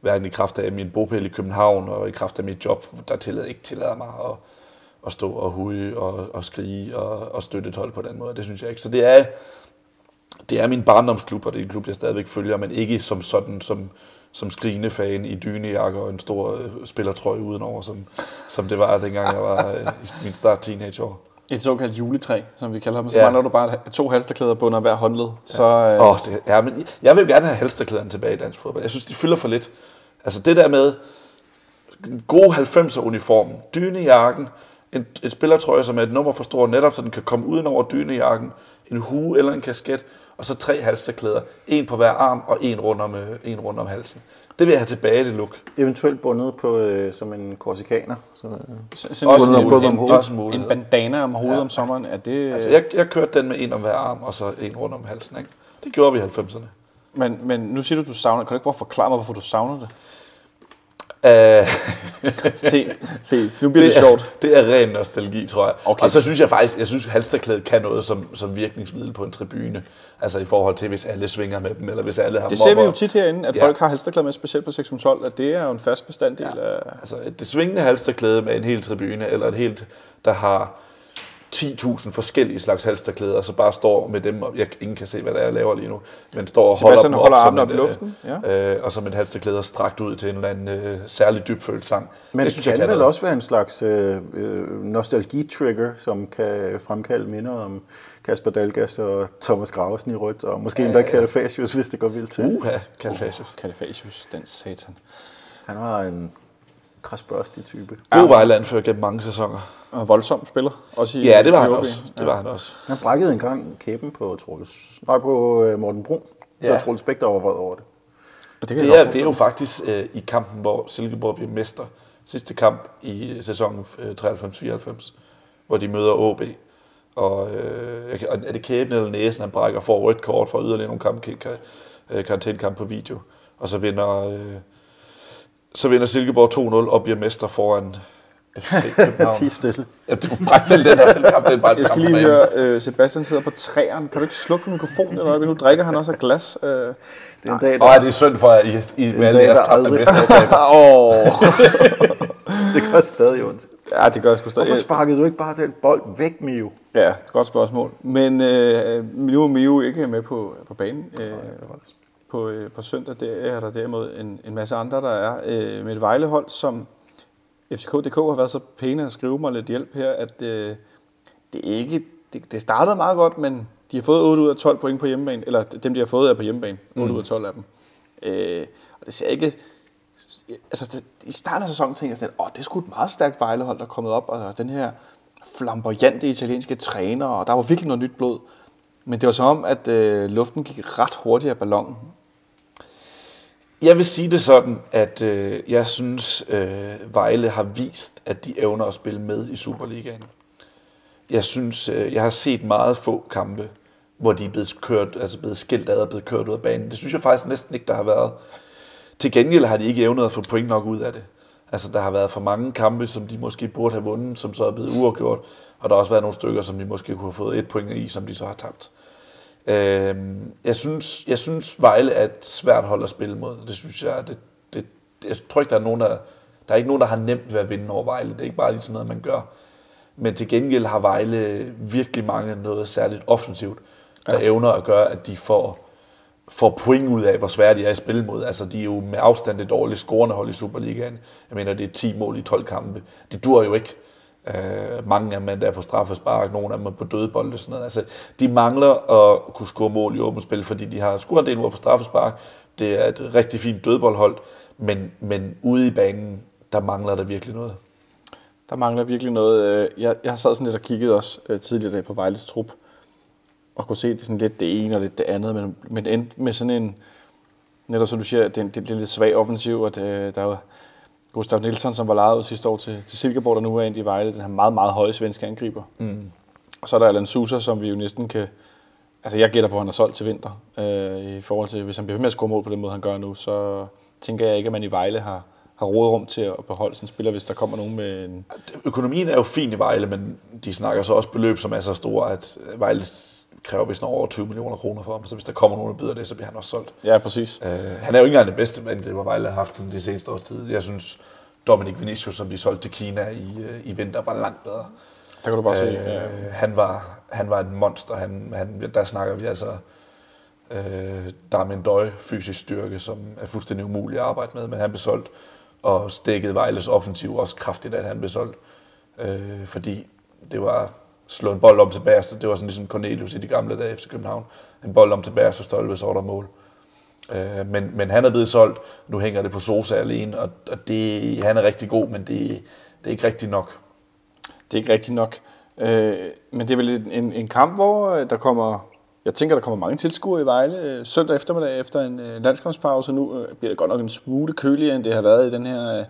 hverken i kraft af min bopæl i København og i kraft af mit job, der tillader, ikke tillader mig at, at stå og hude og, og skrige og, og støtte et hold på den måde. Det synes jeg ikke. Så det er, det er min barndomsklub, og det er en klub, jeg stadigvæk følger, men ikke som sådan, som, som skrigende fan i dynejakke og en stor øh, spillertrøje udenover, som, som det var, dengang jeg var øh, i min start teenageår. Et såkaldt juletræ, som vi kalder dem. Så Ja. mangler du bare to halsterklæder på under hver håndled. Så, øh, Åh, det, ja, men jeg vil gerne have halsterklæderne tilbage i dansk fodbold. Jeg synes, de fylder for lidt. Altså det der med en god 90'er uniform, dynejakken, en, et spillertrøje, som er et nummer for stor, netop så den kan komme uden over dynejakken, en hue eller en kasket, og så tre halsterklæder. En på hver arm og en rundt om, øh, en rundt om halsen. Det vil jeg have tilbage, det look. Eventuelt bundet på, øh, som en korsikaner. Så, øh, så- sådan Også en, både om hovedet. også en en bandana om hovedet ja. om sommeren. Er det, Altså, jeg, jeg kørte den med en om hver arm, og så en rundt om halsen. Ikke? Det gjorde vi i 90'erne. men, men nu siger du, du savner. Kan du ikke bare forklare mig, hvorfor du savner det? Øh, Se, se, nu bliver det, det, er, sjovt. det er ren nostalgi, tror jeg. Okay. Og så synes jeg faktisk, jeg synes, halsterklædet kan noget som, som virkningsmiddel på en tribune. Altså i forhold til, hvis alle svinger med dem, eller hvis alle har Det ser vi mobber. jo tit herinde, at Ja. folk har halsterklæder med, specielt på 612, at det er jo en fast bestanddel af... Altså et det svingende halsterklæde med en hel tribune, eller et helt, der har 10.000 forskellige slags halsterklæder, og så bare står med dem, og jeg, ingen kan se, hvad det er, jeg laver lige nu, men står og holder Sebastian holder op, armene som op i en, luften, øh, øh, og som et halsterklæde strakt ud til en eller anden øh, særlig dybfølt sang. Men det, synes kan jeg vel også være en slags øh, øh, nostalgi-trigger, som kan fremkalde minder om Kasper Dalgas og Thomas Graversen i rødt, og måske endda Kalifasius, hvis det går vildt til. Uha, Kalifasius. Kalifasius, den satan. Han var en krasbørstig type. God Vejle anfører gennem mange sæsoner. Og voldsom spiller. Også i, Ja, det var han også. Det var han også. Han brækkede engang kæben på Troels. Nej, på øh, Morten Brun. Ja. Ja. Og Troels Bæk, der var vred over det. Og det, kan Det er, det er jo faktisk øh, i kampen, hvor Silkeborg bliver mester. Sidste kamp i sæsonen øh, 93-94, hvor de møder OB. Og, øh, kan- er det kæben eller næsen, han brækker for rødt kort for yderligere nogle kamp, øh, karantænekamp på video. Og så vinder, øh, så vinder Silkeborg 2-0 og bliver mester foran FC København. Stille. ja, det var bare selv den her selv kamp, det er bare Jeg skal lige høre, uh, Sebastian sidder på træeren. Kan du ikke slukke for mikrofonen eller? Nu drikker han også af glas. Uh, Det er en dag, Og der, er det er synd for jer, I, I med alle jeres der tabte mesterskaber. Åh, det gør stadig ondt. ja, det gør sgu stadig. Hvorfor sparkede du ikke bare den bold væk, Mio? Ja, godt spørgsmål. Men øh, nu er Mio ikke med på, på banen. Øh, på, øh, på søndag der er der derimod en, en masse andre, der er øh, med et Vejlehold, som FCK.dk har været så pæne at skrive mig lidt hjælp her, at øh, det ikke det, det startede meget godt, men de har fået 8 ud af 12 point på hjemmebane, eller dem, de har fået, er på hjemmebane. 8 mm. ud af 12 af dem. Øh, og det ser ikke... Altså, det, i starten af sæsonen tænkte jeg sådan, at oh, det er sgu et meget stærkt Vejlehold, der er kommet op, og den her flamboyante italienske træner, og der var virkelig noget nyt blod. Men det var som om, at øh, luften gik ret hurtigt af ballonen. Jeg vil sige det sådan, at øh, jeg synes, øh, Vejle har vist, at de evner at spille med i Superligaen. Jeg synes, øh, jeg har set meget få kampe, hvor de er blevet, kørt, altså blevet skilt ad og blevet kørt ud af banen. Det synes jeg faktisk næsten ikke, der har været. Til gengæld har de ikke evnet at få point nok ud af det. Altså, der har været for mange kampe, som de måske burde have vundet, som så er blevet uafgjort. Og der har også været nogle stykker, som de måske kunne have fået et point i, som de så har tabt. Øh, jeg, synes, jeg synes, Vejle er et svært hold at spille mod. Det synes jeg, det, det, jeg tror ikke, der er nogen, der, der er ikke nogen, der har nemt ved at vinde over Vejle. Det er ikke bare lige sådan noget, man gør. Men til gengæld har Vejle virkelig mange noget særligt offensivt, der ja. evner at gøre, at de får, får point ud af, hvor svære de er at spille mod. Altså, de er jo med afstand det dårlige scorende hold i Superligaen. Jeg mener, det er 10 mål i 12 kampe. Det dur jo ikke. Øh, mange af dem er der på straffespark, nogle af dem er på dødbold og sådan noget. Altså, de mangler at kunne score mål i åbent spil, fordi de har scoret en del mål på straffespark. Det er et rigtig fint dødboldhold, men, men ude i banen, der mangler der virkelig noget. Der mangler virkelig noget. Øh, jeg, jeg sad sådan lidt og kiggede også øh, tidligere dag på Vejles trup, og kunne se det sådan lidt det ene og lidt det andet, men, men endte med sådan en, netop som du siger, det, det, det er lidt svag offensiv, og det, øh, der var Gustav Nielsen, som var lejet ud sidste år til, til Silkeborg, der nu er ind i Vejle, den her meget, meget høje svenske angriber. Mm. Og så er der Alan Sousa, som vi jo næsten kan... Altså, jeg gætter på, at han er solgt til vinter. Øh, I forhold til, hvis han bliver ved med at score mål på den måde, han gør nu, så tænker jeg ikke, at man i Vejle har, har råderum til at beholde sin spiller, hvis der kommer nogen med en... Økonomien er jo fin i Vejle, men de snakker så også beløb, som er så store, at Vejle kræver vist over 20 millioner kroner for ham. Så hvis der kommer nogen, der byder det, så bliver han også solgt. Ja, præcis. Uh, han er jo ikke engang den bedste angriber, Vejle har haft de seneste års tid. Jeg synes, Dominic Vinicius, som de solgte til Kina i, uh, i vinter, var langt bedre. Der kan du bare se... Øh, Ja. han, var, han var et monster. Han, han, der snakker vi altså øh, Darmin Døj, fysisk styrke, som er fuldstændig umulig at arbejde med, men han blev solgt og stikket Vejles offensiv også kraftigt, at han blev solgt. Øh, fordi det var slå en bold om til Bærs, det var sådan ligesom Cornelius i de gamle dage efter København. En bold om til Bærs og stolpe, så var der mål. Øh, men, men han er blevet solgt, nu hænger det på Sosa alene, og, og det, han er rigtig god, men det, det er ikke rigtigt nok. Det er ikke rigtigt nok. Øh, men det er vel en, en, kamp, hvor øh, der kommer... Jeg tænker, der kommer mange tilskuere i Vejle øh, søndag eftermiddag efter en øh, landskampspause. Nu bliver det godt nok en smule køligere, end det har været i den her...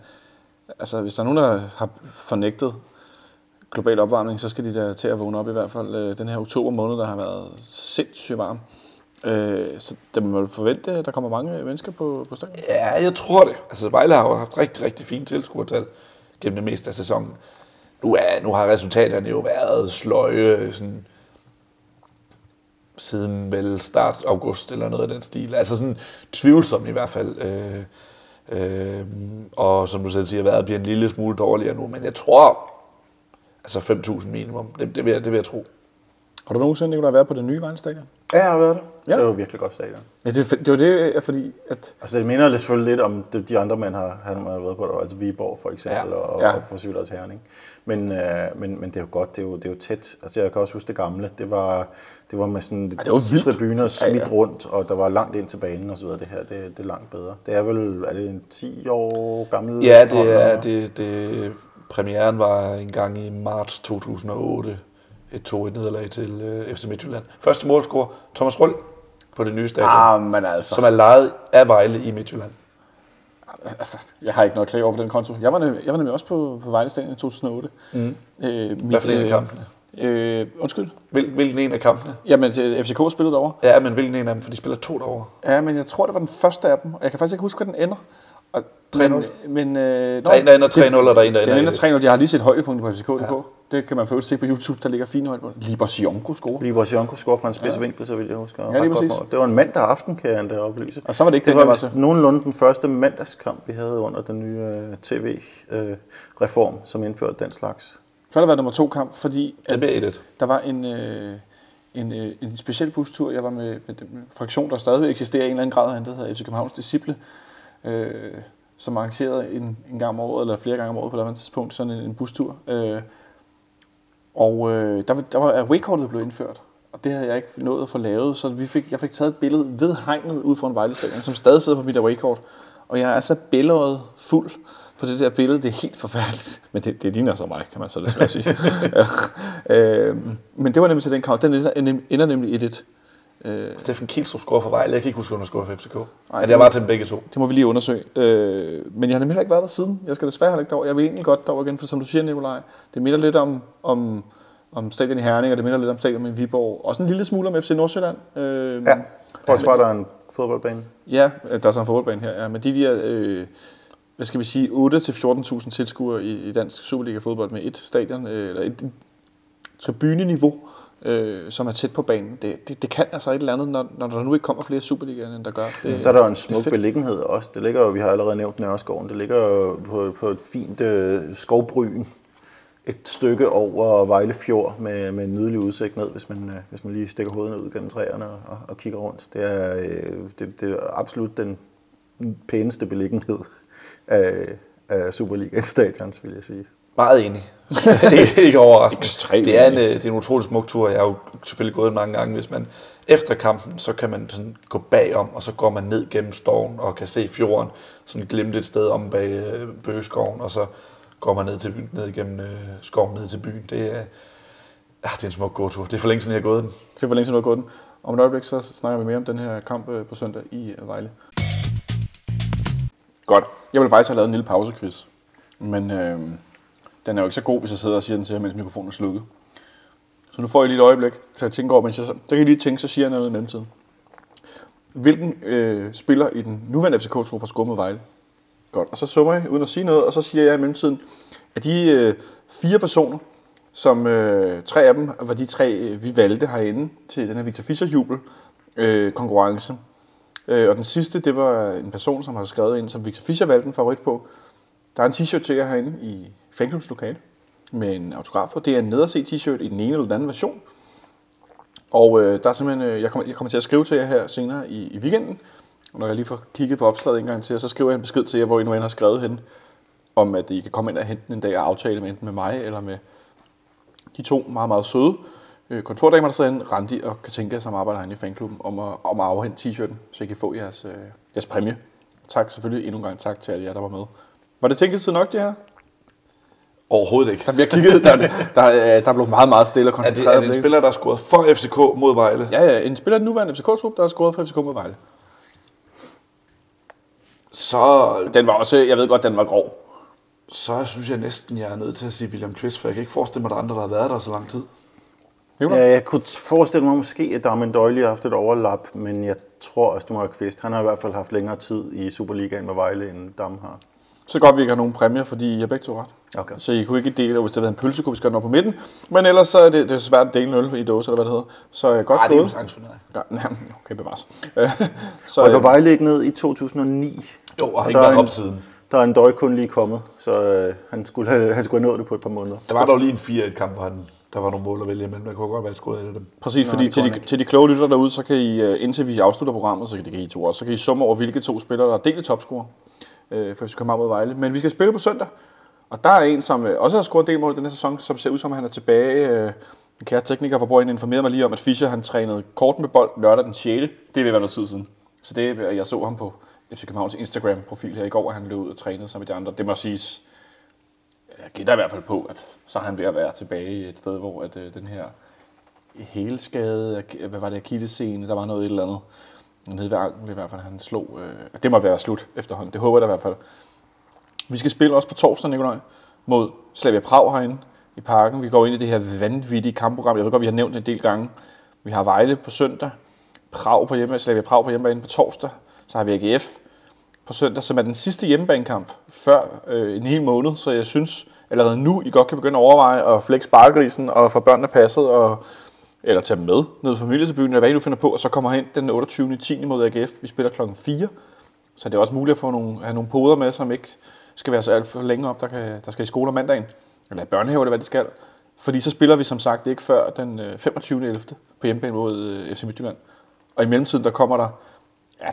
Altså, hvis der er nogen, der har fornægtet global opvarmning, så skal de da til at vågne op i hvert fald øh, den her oktober måned, der har været sindssygt varm. Øh, så det må man forvente, at der kommer mange mennesker på, på stadion. Ja, jeg tror det. Altså, Vejle har jo haft rigtig, rigtig fine tilskuertal gennem det meste af sæsonen. Nu, er, nu har resultaterne jo været sløje sådan, siden vel start august eller noget af den stil. Altså sådan tvivlsomt i hvert fald. Øh, øh, og som du selv siger, været bliver en lille smule dårligere nu. Men jeg tror, altså 5.000 minimum, det, det, vil jeg, det vil jeg tro. Har du nogensinde, Nicolai, været på det nye Vejle-stadion? Ja, jeg har været der. Ja. Ja. Det var virkelig godt stadion. Ja, det, det var det, fordi at... Altså, det minder lidt selvfølgelig lidt om de, de andre mænd, har, han har været på, der, altså Viborg for eksempel, Ja. ja. og, Ja. og for Sydlands Herning. Men, øh, men, men det er jo godt, det er jo, det er jo tæt. Altså, jeg kan også huske det gamle. Det var, det var med sådan det var vildt. tribuner smidt Ja, ja, ja. ja. rundt, og der var langt ind til banen og så videre. Det her, det, det er langt bedre. Det er vel, er det en 10 år gammel? Ja, det er, det, det, premieren var en gang i marts 2008. Et 2-1 nederlag til øh, FC Midtjylland. Første målscorer, Thomas Rull på det nye stadion, ah, men altså... som er lejet af Vejle i Midtjylland. altså, jeg har ikke noget klage over på den konto. Jeg var, nemlig, jeg var nemlig også på, på Vejle Stadion i 2008. Mm. Øh, mit, Hvad for en af kampene? Øh, undskyld. Hvil, hvilken en af kampene? Jamen, øh, FCK spillede derovre. Ja, men hvilken en af dem, for de spiller to derovre. Ja, men jeg tror, det var den første af dem. Og jeg kan faktisk ikke huske, hvad den ender. Og, 3-0. Men, men, øh, Der er en, der ender 3-0, og der er en, der Den ender ender 1-1. 3-0. Jeg har lige set højdepunktet på FCK.dk. Ja. Det kan man få se på YouTube. Der ligger fine højdepunkter. Liber Sionko score. Libor Sionko scorer fra en spids ja. vinkel, så vidt jeg husker. Ja, lige præcis. Det var en mandag aften, kan jeg endda oplyse. Og så var det ikke det den, var vist nogenlunde den første mandagskamp, vi havde under den nye øh, tv-reform, som indførte den slags. Så har der været nummer to kamp, fordi Det at bliver 1-1. der var en, øh, en, øh, en speciel bustur. Jeg var med, med den fraktion, der stadigvæk eksisterer i en eller anden grad, han der hedder FC Københavns Disciple, øh, som arrangerede en, en gang om året, eller flere gange om året på et eller andet tidspunkt, sådan en, en bustur. Øh, og øh, der, var- der var waykortet blev indført, og det havde jeg ikke nået at få lavet, så vi fik, jeg fik taget et billede ved hegnet ud foran Vejle Stadion, som stadig sidder på mit waykort. Og jeg er så billedret fuld på det der billede, det er helt forfærdeligt. Men det, det ligner så mig, kan man så desværre sige. øh, men det var nemlig til den kamp, den ender, ender nemlig 1-1. Øh, Steffen Kielstrup scorer for Vejle. Jeg kan ikke huske, hvem der scorer for FCK. Nej, det jeg var- til dem begge to. det må vi lige undersøge. Øh, men jeg har nemlig heller ikke været der siden. Jeg skal desværre heller ikke derover. Jeg vil egentlig godt derover igen, for som du siger, Nikolaj, det minder lidt om, om, om stadion i Herning, og det minder lidt om stadion i Viborg. Også en lille smule om FC Nordsjælland. Øh, Ja, også var der en fodboldbane. Ja, der er så en fodboldbane her, ja. men de der, øh, hvad skal vi sige, 8-14.000 tilskuere i, i dansk Superliga-fodbold med et stadion, øh, eller et tribuneniveau, øh, som er tæt på banen, det, det, det kan altså et eller andet, når, når der nu ikke kommer flere Superligaer, end der gør. Det, Så er der jo en smuk beliggenhed også. Det ligger jo, vi har allerede nævnt Nørreskoven, det ligger jo på, på et fint øh, skovbryn. Et stykke over Vejle Fjord med, med en nydelig udsigt ned, hvis man, øh, hvis man lige stikker hovedet ud gennem træerne og, og, og kigger rundt. Det er, øh, det, det er absolut den pæneste beliggenhed af, af Superligaens stadions, vil jeg sige. Meget enig. ikke, ikke overraskende. Ekstremt det, er en, øh, det er en utrolig smuk tur. Jeg har jo selvfølgelig gået den mange gange. Hvis man efter kampen, så kan man sådan gå bagom, og så går man ned gennem skoven og kan se fjorden. Sådan glemt et sted om bag øh, Bøgeskoven, og så går man ned, til, byen- ned gennem øh, skoven ned til byen. Det er, ja, det er en smuk gåtur. Det er for længe siden, jeg har gået den. Det er for længe siden, du har gået den. Om et øjeblik, så snakker vi mere om den her kamp øh, på søndag i Vejle. Godt. Jeg vil faktisk have lavet en lille pausequiz. Men øh, den er jo ikke så god, hvis jeg sidder og siger den til ham, mens mikrofonen er slukket. Så nu får jeg lige et øjeblik til at tænke over, mens jeg, så så kan I lige tænke, så siger jeg noget i mellemtiden. Hvilken øh, spiller i den nuværende FCK-trup har scoret mod Vejle? Godt. Og så summer jeg uden at sige noget, og så siger jeg i mellemtiden, at de øh, fire personer, som øh, tre af dem var de tre, øh, vi valgte herinde til den her Victor Fischer jubel øh, konkurrence. Øh, og den sidste, det var en person, som har skrevet ind, som Victor Fischer valgte en favorit på. Der er en t-shirt til jer herinde i fanklubs lokale med en autograf på. Det er en nederse t-shirt i den ene eller den anden version. Og øh, der er simpelthen, øh, jeg, kommer, jeg kommer til at skrive til jer her senere i, i weekenden, og når jeg lige får kigget på opslaget en gang til, så skriver jeg en besked til jer, hvor I nu end har skrevet hen, om at I kan komme ind og hente den en dag og aftale med enten med mig eller med de to meget, meget søde øh, kontordamer, der sidder inde, Randi og Katinka, som arbejder herinde i fanklubben, om at, om at afhente t-shirten, så I kan få jeres, øh, jeres præmie. Tak selvfølgelig endnu en gang tak til alle jer, der var med. Var det tænketid nok, det her? Overhovedet ikke. Der bliver kigget, der, der, der, der blev meget, meget stille og Er det, koncentreret. er det en spiller, der har scoret for FCK mod Vejle? Ja, ja, en spiller den nuværende FCK-trup, der har scoret for FCK mod Vejle. Så, Den var også, jeg ved godt, den var grov. så synes jeg næsten, jeg er nødt til at sige William Kvist, for jeg kan ikke forestille mig, at der er andre, der har været der så lang tid. Nikolaj? Ja, jeg kunne forestille mig måske, at Darmen Doyle har haft et overlap, men jeg tror også, det må være Kvist. Han har i hvert fald haft længere tid i Superligaen med Vejle, end Dam har. Så godt, vi ikke har nogen præmier, fordi I har begge to ret. Okay. Så I kunne ikke dele, hvis det havde været en pølse, kunne vi skære den op på midten. Men ellers så er det, det er svært at dele en øl i dåse, eller hvad det hedder. Så øh, godt Ej, det er jo sagtens. Ja, okay, bevares. Så, Og der øh, ikke ned i 2009. Jo, og har ikke er været op siden. Der er en døj kun lige kommet, så øh, han, skulle have, han skulle have nået det på et par måneder. Der var dog lige en 4-1-kamp, hvor han, der var nogle mål at vælge imellem. Jeg kunne godt være, at scoret af dem. Præcis, Nej, fordi det til de, ikke. til de kloge lytter derude, så kan I, øh, indtil vi afslutter programmet, så kan det kan I to også, så kan I summe over, hvilke to spillere, der er delt i topscorer, øh, for vi kommer mod Vejle. Men vi skal spille på søndag, og der er en, som øh, også har scoret en del mål i den her sæson, som ser ud som, at han er tilbage. Øh, en kære tekniker fra Borgen informerede mig lige om, at Fischer han trænede kort med bold lørdag den 6. Det vil være noget tid siden. Så det, øh, jeg så ham på FC Københavns Instagram-profil her i går, at han løb ud og trænede sammen med de andre. Det må siges, øh, jeg gætter i hvert fald på, at så er han ved at være tilbage et sted, hvor at, øh, den her helskade, hvad var det, akillescene, der var noget et eller andet. Nede ved anklen i hvert fald, han slog. Øh, det må være slut efterhånden, det håber jeg da i hvert fald. Vi skal spille også på torsdag, Nikolaj, mod Slavia Prag herinde i parken. Vi går ind i det her vanvittige kampprogram. Jeg ved godt, vi har nævnt det en del gange. Vi har Vejle på søndag, Prag på hjemme, Slavia Prag på hjemmebane på torsdag. Så har vi AGF på søndag, som er den sidste hjemmebanekamp før øh, en hel måned. Så jeg synes allerede nu, I godt kan begynde at overveje at flække sparkrisen og få børnene passet, og, eller tage dem med ned fra familietilbyen, eller hvad I nu finder på, og så kommer hen den 28. 10. mod AGF. Vi spiller klokken 4. Så det er også muligt at få nogle, have nogle poder med, som ikke skal være så alt for længe op, der, kan, der skal i skole om mandagen. Eller i børnehave, eller hvad det skal. Fordi så spiller vi som sagt ikke før den øh, 25. 11. på hjemmebane mod øh, FC Midtjylland. Og i mellemtiden, der kommer der, ja,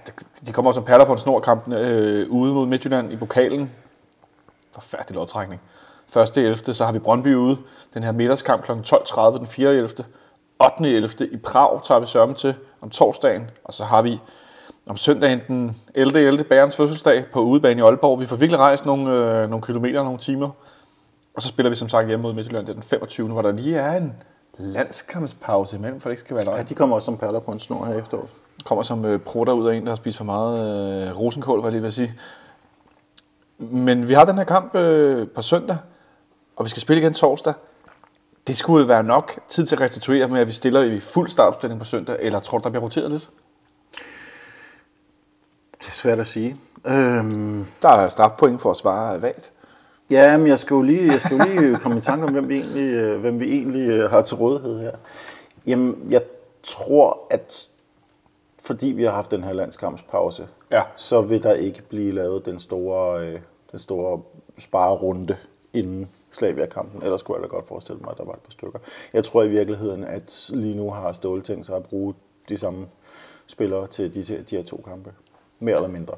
de- kommer som perler på en snor kampene øh, ude mod Midtjylland i pokalen. Forfærdelig lodtrækning. 1. 11. så har vi Brøndby ude. Den her middagskamp kl. 12.30 den 4. 11. 8. 11. i Prag tager vi sørme til om torsdagen. Og så har vi om søndagen den 11. 11. Bærens fødselsdag på udebane i Aalborg. Vi får virkelig rejst nogle, øh, nogle kilometer, nogle timer. Og så spiller vi som sagt hjemme mod Midtjylland den 25. hvor der lige er en landskampspause imellem, for det ikke skal være Ja, løgn. de kommer også som perler på en snor her efteråret. Kommer som øh, prutter ud af en, der har spist for meget øh, rosenkål, hvad jeg lige vil sige. Men vi har den her kamp øh, på søndag, og vi skal spille igen torsdag. Det skulle være nok tid til at restituere med, at vi stiller i fuld startopstilling på søndag, eller tror du, der bliver roteret lidt? Det er svært at sige. Øhm, Der er strafpoint for at svare vagt. ja, men jeg skal jo lige, jeg skal jo lige komme i tanke om, hvem vi egentlig, øh, hvem vi egentlig øh, har til rådighed her. Jamen, jeg tror, at fordi vi har haft den her landskampspause, Ja. så vil der ikke blive lavet den store, øh, den store sparerunde inden Slavia-kampen. Ellers kunne jeg da godt forestille mig, at der var et par stykker. Jeg tror i virkeligheden, at lige nu har Ståle tænkt sig at bruge de samme spillere til de, de her to kampe. Mere eller mindre.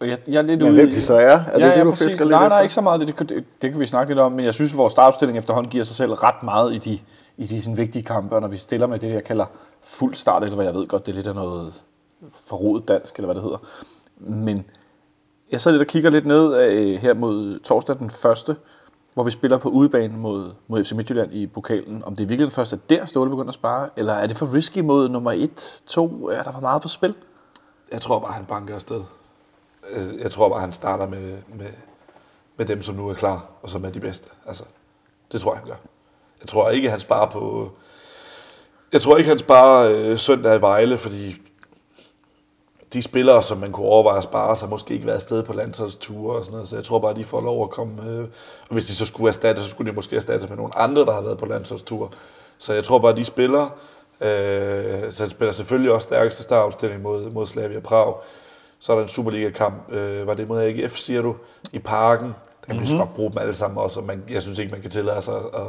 Jeg, jeg er lidt Men ude hvem de så er? Er det det, du præcis. fisker lidt nej, Nej, ikke så meget. Det, det, det, det kan vi snakke lidt om, men jeg synes, at vores startopstilling efterhånden giver sig selv ret meget i de, i de sådan, vigtige kampe, og når vi stiller med det, jeg kalder fuld start, eller hvad jeg ved godt, det er lidt af noget forrodet dansk, eller hvad det hedder. Men jeg sad lidt og kigger lidt ned af, her mod torsdag den første, hvor vi spiller på udebane mod, mod FC Midtjylland i pokalen. Om det er virkelig den første, der Ståle begynder at spare, eller er det for risky mod nummer 1, 2? Er der for meget på spil? Jeg tror bare, han banker afsted. Altså, jeg tror bare, han starter med, med, med dem, som nu er klar, og som er de bedste. Altså, det tror jeg, han gør. Jeg tror ikke, han sparer på... Jeg tror ikke, han sparer øh, søndag i Vejle, fordi de spillere, som man kunne overveje at spare, så måske ikke været afsted på landsholdsture og sådan noget. Så jeg tror bare, de får lov at komme... Øh, og hvis de så skulle erstatte, så skulle de måske erstatte med nogle andre, der har været på landsholdsture. Så jeg tror bare, de spiller... Øh, så han spiller selvfølgelig også stærkeste startopstilling mod, mod Slavia Prag. Så er der en Superliga-kamp, øh, var det mod AGF, siger du, i parken. Der kan man mm-hmm. godt bruge dem alle sammen også, og man, jeg synes ikke, man kan tillade sig at, at,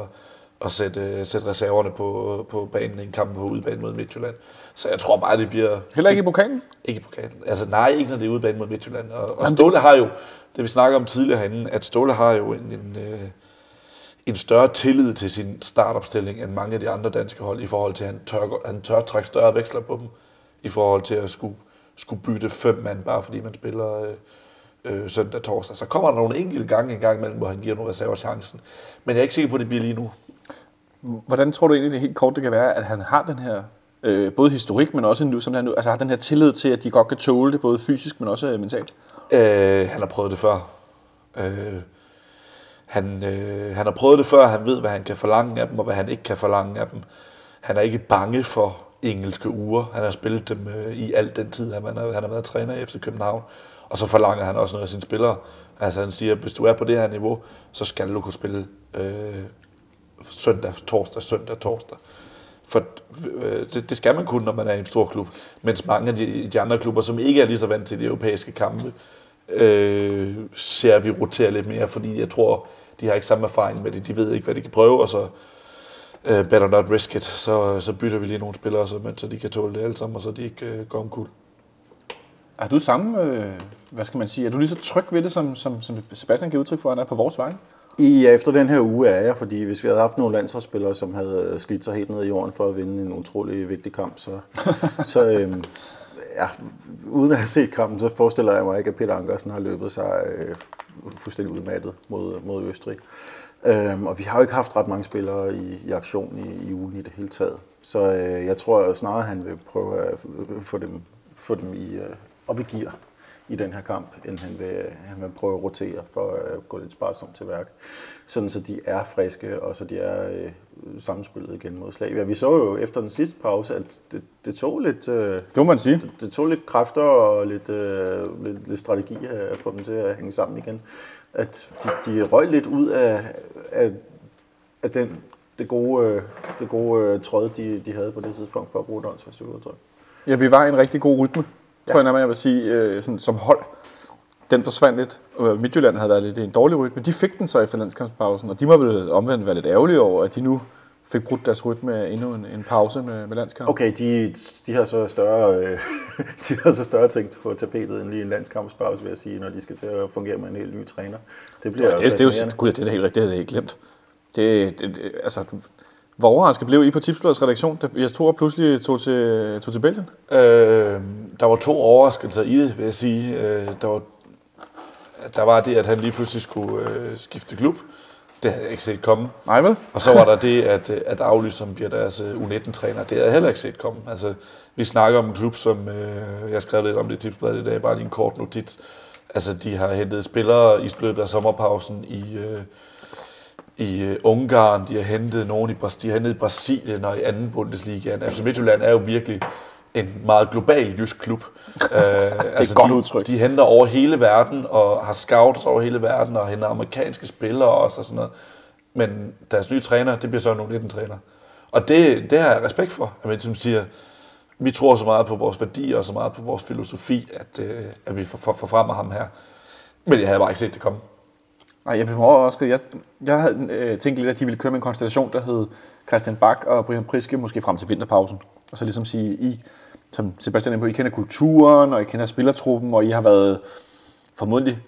at sætte, øh, sætte reserverne på, på banen i en kamp på udebane mod Midtjylland. Så jeg tror bare, det bliver... Heller ikke i pokalen? Ikke i pokalen. Altså nej, ikke når det er udebane mod Midtjylland. Og, og Ståle har jo, det vi snakker om tidligere herinde, at Ståle har jo en, en, øh, en større tillid til sin startopstilling end mange af de andre danske hold, i forhold til, at han tør, han tør trække større veksler på dem, i forhold til at skulle, skulle bytte fem mand, bare fordi man spiller øh, øh, søndag torsdag. Så kommer der nogle enkelte gange en gang imellem, hvor han giver nogle reserver chancen. Men jeg er ikke sikker på, at det bliver lige nu. Hvordan tror du egentlig det helt kort det kan være, at han har den her øh, både historik, men også nu, som han nu, altså har den her tillid til, at de godt kan tåle det, både fysisk, men også øh, mentalt? Øh, han har prøvet det før. Øh, Han, øh, han har prøvet det før, han ved, hvad han kan forlange af dem, og hvad han ikke kan forlange af dem. Han er ikke bange for engelske uger. Han har spillet dem øh, i al den tid, han har, han har været træner i FC København. Og så forlanger han også noget af sine spillere. Altså han siger, hvis du er på det her niveau, så skal du kunne spille øh, søndag, torsdag, søndag, torsdag. For øh, det, det skal man kunne, når man er i en stor klub. Mens mange af de, de andre klubber, som ikke er lige så vant til de europæiske kampe, øh, ser vi rotere lidt mere, fordi jeg tror, de har ikke samme erfaring med det. De ved ikke, hvad de kan prøve, og så øh, better not risk it. Så, øh, så bytter vi lige nogle spillere, så, så de kan tåle det alle sammen, og så de ikke øh, går omkuld. Er du samme, øh, hvad skal man sige, er du lige så tryg ved det, som, som, som Sebastian giver udtryk for, at han er på vores vej? I ja, efter den her uge er jeg, fordi hvis vi havde haft nogle landsholdsspillere, som havde slidt sig helt ned i jorden for at vinde en utrolig vigtig kamp, så, så øhm, ja, uden at have set kampen, så forestiller jeg mig ikke, at Peter Ankersen har løbet sig øh, fuldstændig udmattet mod, mod Østrig. Øhm, og vi har jo ikke haft ret mange spillere i, i aktion i, i ugen i det hele taget. Så øh, jeg tror snarere, at han vil prøve at få dem, få dem i, øh, op i gear i den her kamp, end han vil, han vil prøve at rotere for at gå lidt sparsomt til værk. Sådan så de er friske, og så de er øh, sammenspillet igen mod Slavia. Vi så jo efter den sidste pause, at det, det tog lidt... Øh, det må man sige. Det, det tog lidt kræfter og lidt, øh, lidt, lidt strategi at få dem til at hænge sammen igen. At de, de røg lidt ud af, af, af den, det gode, øh, det gode øh, tråd, de, de havde på det tidspunkt for at bruge et. Ja, vi var i en rigtig god rytme ja. tror jeg nærmere, jeg vil sige, øh, sådan, som hold. Den forsvandt lidt. Midtjylland havde været lidt i en dårlig rytme. De fik den så efter landskampspausen, og de må vel omvendt være lidt ærgerlige over, at de nu fik brudt deres rytme af endnu en, en pause med, med landskamp. Okay, de, de, har så større, øh, de har så større ting på tapetet end lige en landskampspause, vil jeg sige, når de skal til at fungere med en helt ny træner. Det bliver ja, det, det, er jo, gud, det er helt rigtigt, det havde jeg ikke glemt. Det, det, det, altså, hvor overrasket blev I på Tipsbladets redaktion, da Jes Thor pludselig tog til, tog til Belgien? Øh, der var to overraskelser i det, vil jeg sige. Øh, der, var, der var det, at han lige pludselig skulle øh, skifte klub. Det havde jeg ikke set komme. Nej vel? Og så var der det, at, at Aarhus, som bliver deres øh, U19-træner, det havde jeg heller ikke set komme. Altså, vi snakker om en klub, som øh, jeg skrev lidt om det i Tipsbladet i dag, bare lige en kort notits. Altså, de har hentet spillere i løbet af sommerpausen i... Øh, i uh, Ungarn, de har hentet nogen i, de har hentet i Brasilien og i anden Bundesliga. Altså Midtjylland er jo virkelig en meget global jysk klub. uh, det er altså, godt de, udtryk. De henter over hele verden og har scouts over hele verden og henter amerikanske spillere også og sådan noget. Men deres nye træner, det bliver så nogle 19 træner. Og det, det har jeg respekt for. Jeg mener, som siger, vi tror så meget på vores værdier og så meget på vores filosofi, at, uh, at vi får, frem af ham her. Men jeg havde bare ikke set det komme. Nej, jeg blev overrasket. Jeg, jeg havde øh, tænkt lidt, at de ville køre med en konstellation, der hed Christian Bak og Brian Priske, måske frem til vinterpausen. Og så ligesom sige, I, som Sebastian er på, I kender kulturen, og I kender spillertruppen, og I har været formodentlig,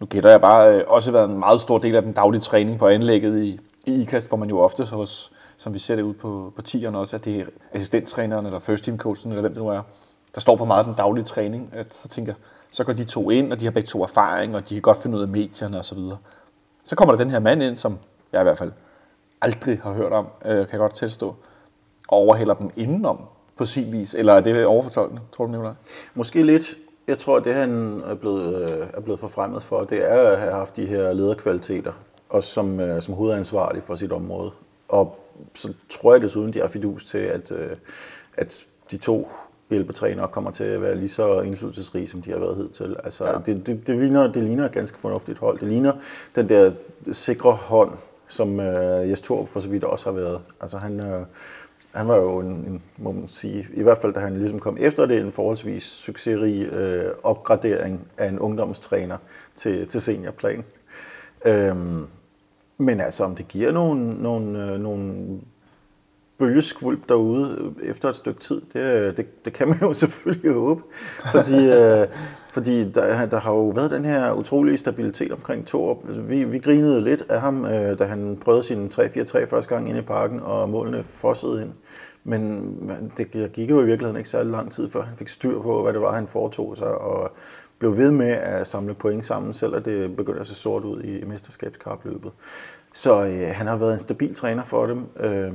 nu gætter jeg bare, øh, også været en meget stor del af den daglige træning på anlægget i, i IKAST, hvor man jo ofte hos, som vi ser det ud på, på tierne også, at det er assistenttræneren eller first team coachen, eller hvem det nu er, der står for meget den daglige træning. At så tænker så går de to ind, og de har begge to erfaring, og de kan godt finde ud af medierne osv. Så videre. Så kommer der den her mand ind, som jeg i hvert fald aldrig har hørt om, øh, kan jeg godt tilstå, og overhælder dem indenom på sin vis. Eller er det overfortolkende, tror du, Nicolaj? Måske lidt. Jeg tror, det han er blevet, øh, er blevet forfremmet for, det er at have haft de her lederkvaliteter, og som, øh, som hovedansvarlig for sit område. Og så tror jeg desuden, de har fidus til, at, øh, at de to hjælpetrænere kommer til at være lige så indflydelsesrige, som de har været hidtil. Altså, ja. det, det, det, ligner, det ligner et ganske fornuftigt hold. Det ligner den der sikre hånd, som uh, Jes Torp for så vidt også har været. Altså, han, uh, han var jo en, en, må man sige, i hvert fald da han ligesom kom efter det, en forholdsvis succesrig uh, opgradering af en ungdomstræner til, til seniorplan. Um, men altså, om det giver nogle, nogle, uh, nogle bølgeskvulp derude efter et stykke tid. Det, øh, det, det kan man jo selvfølgelig håbe, fordi, øh, fordi der, der har jo været den her utrolige stabilitet omkring Torup. Altså, vi, vi grinede lidt af ham, øh, da han prøvede sin 3-4-3 første gang ind i parken, og målene fossede ind. Men det gik jo i virkeligheden ikke særlig lang tid, før han fik styr på, hvad det var, han foretog sig, og blev ved med at samle point sammen, selvom det begyndte at se sort ud i mesterskabskapløbet. Så øh, han har været en stabil træner for dem. Øh,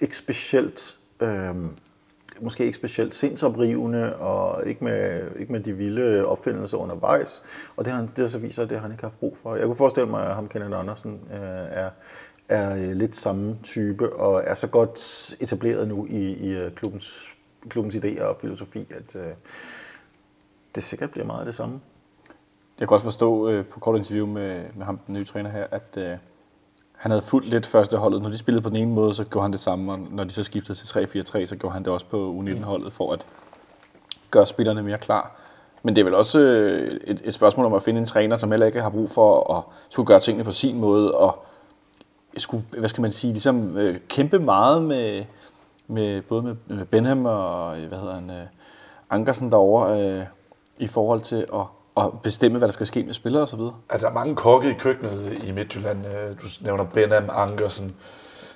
ikke specielt øh, måske ikke specielt sindsoprivende, og ikke med, ikke med de vilde opfindelser undervejs. Og det har, han- det så viser, at det har han ikke haft brug for. Jeg kunne forestille mig, at ham Kenneth Andersen øh, er, er øh, lidt samme type, og er så godt etableret nu i, i øh, klubbens, klubbens idéer og filosofi, at øh, det sikkert bliver meget af det samme. Jeg kan også forstå øh, på kort interview med, med ham, den nye træner her, at øh, han havde fuldt lidt første holdet. Når de spillede på den ene måde, så gjorde han det samme, og når de så skiftede til 3-4-3, så gjorde han det også på U19-holdet for at gøre spillerne mere klar. Men det er vel også øh, et, et spørgsmål om at finde en træner, som heller ikke har brug for at skulle gøre tingene på sin måde, og skulle, hvad skal man sige, ligesom øh, kæmpe meget med, med både med, med Benham og, øh, hvad hedder han, øh, Ankersen derovre, øh, i forhold til at, at bestemme, hvad der skal ske med spillere osv. Altså, der er mange kokke i køkkenet i Midtjylland. Øh, Du nævner Benham, Ankersen.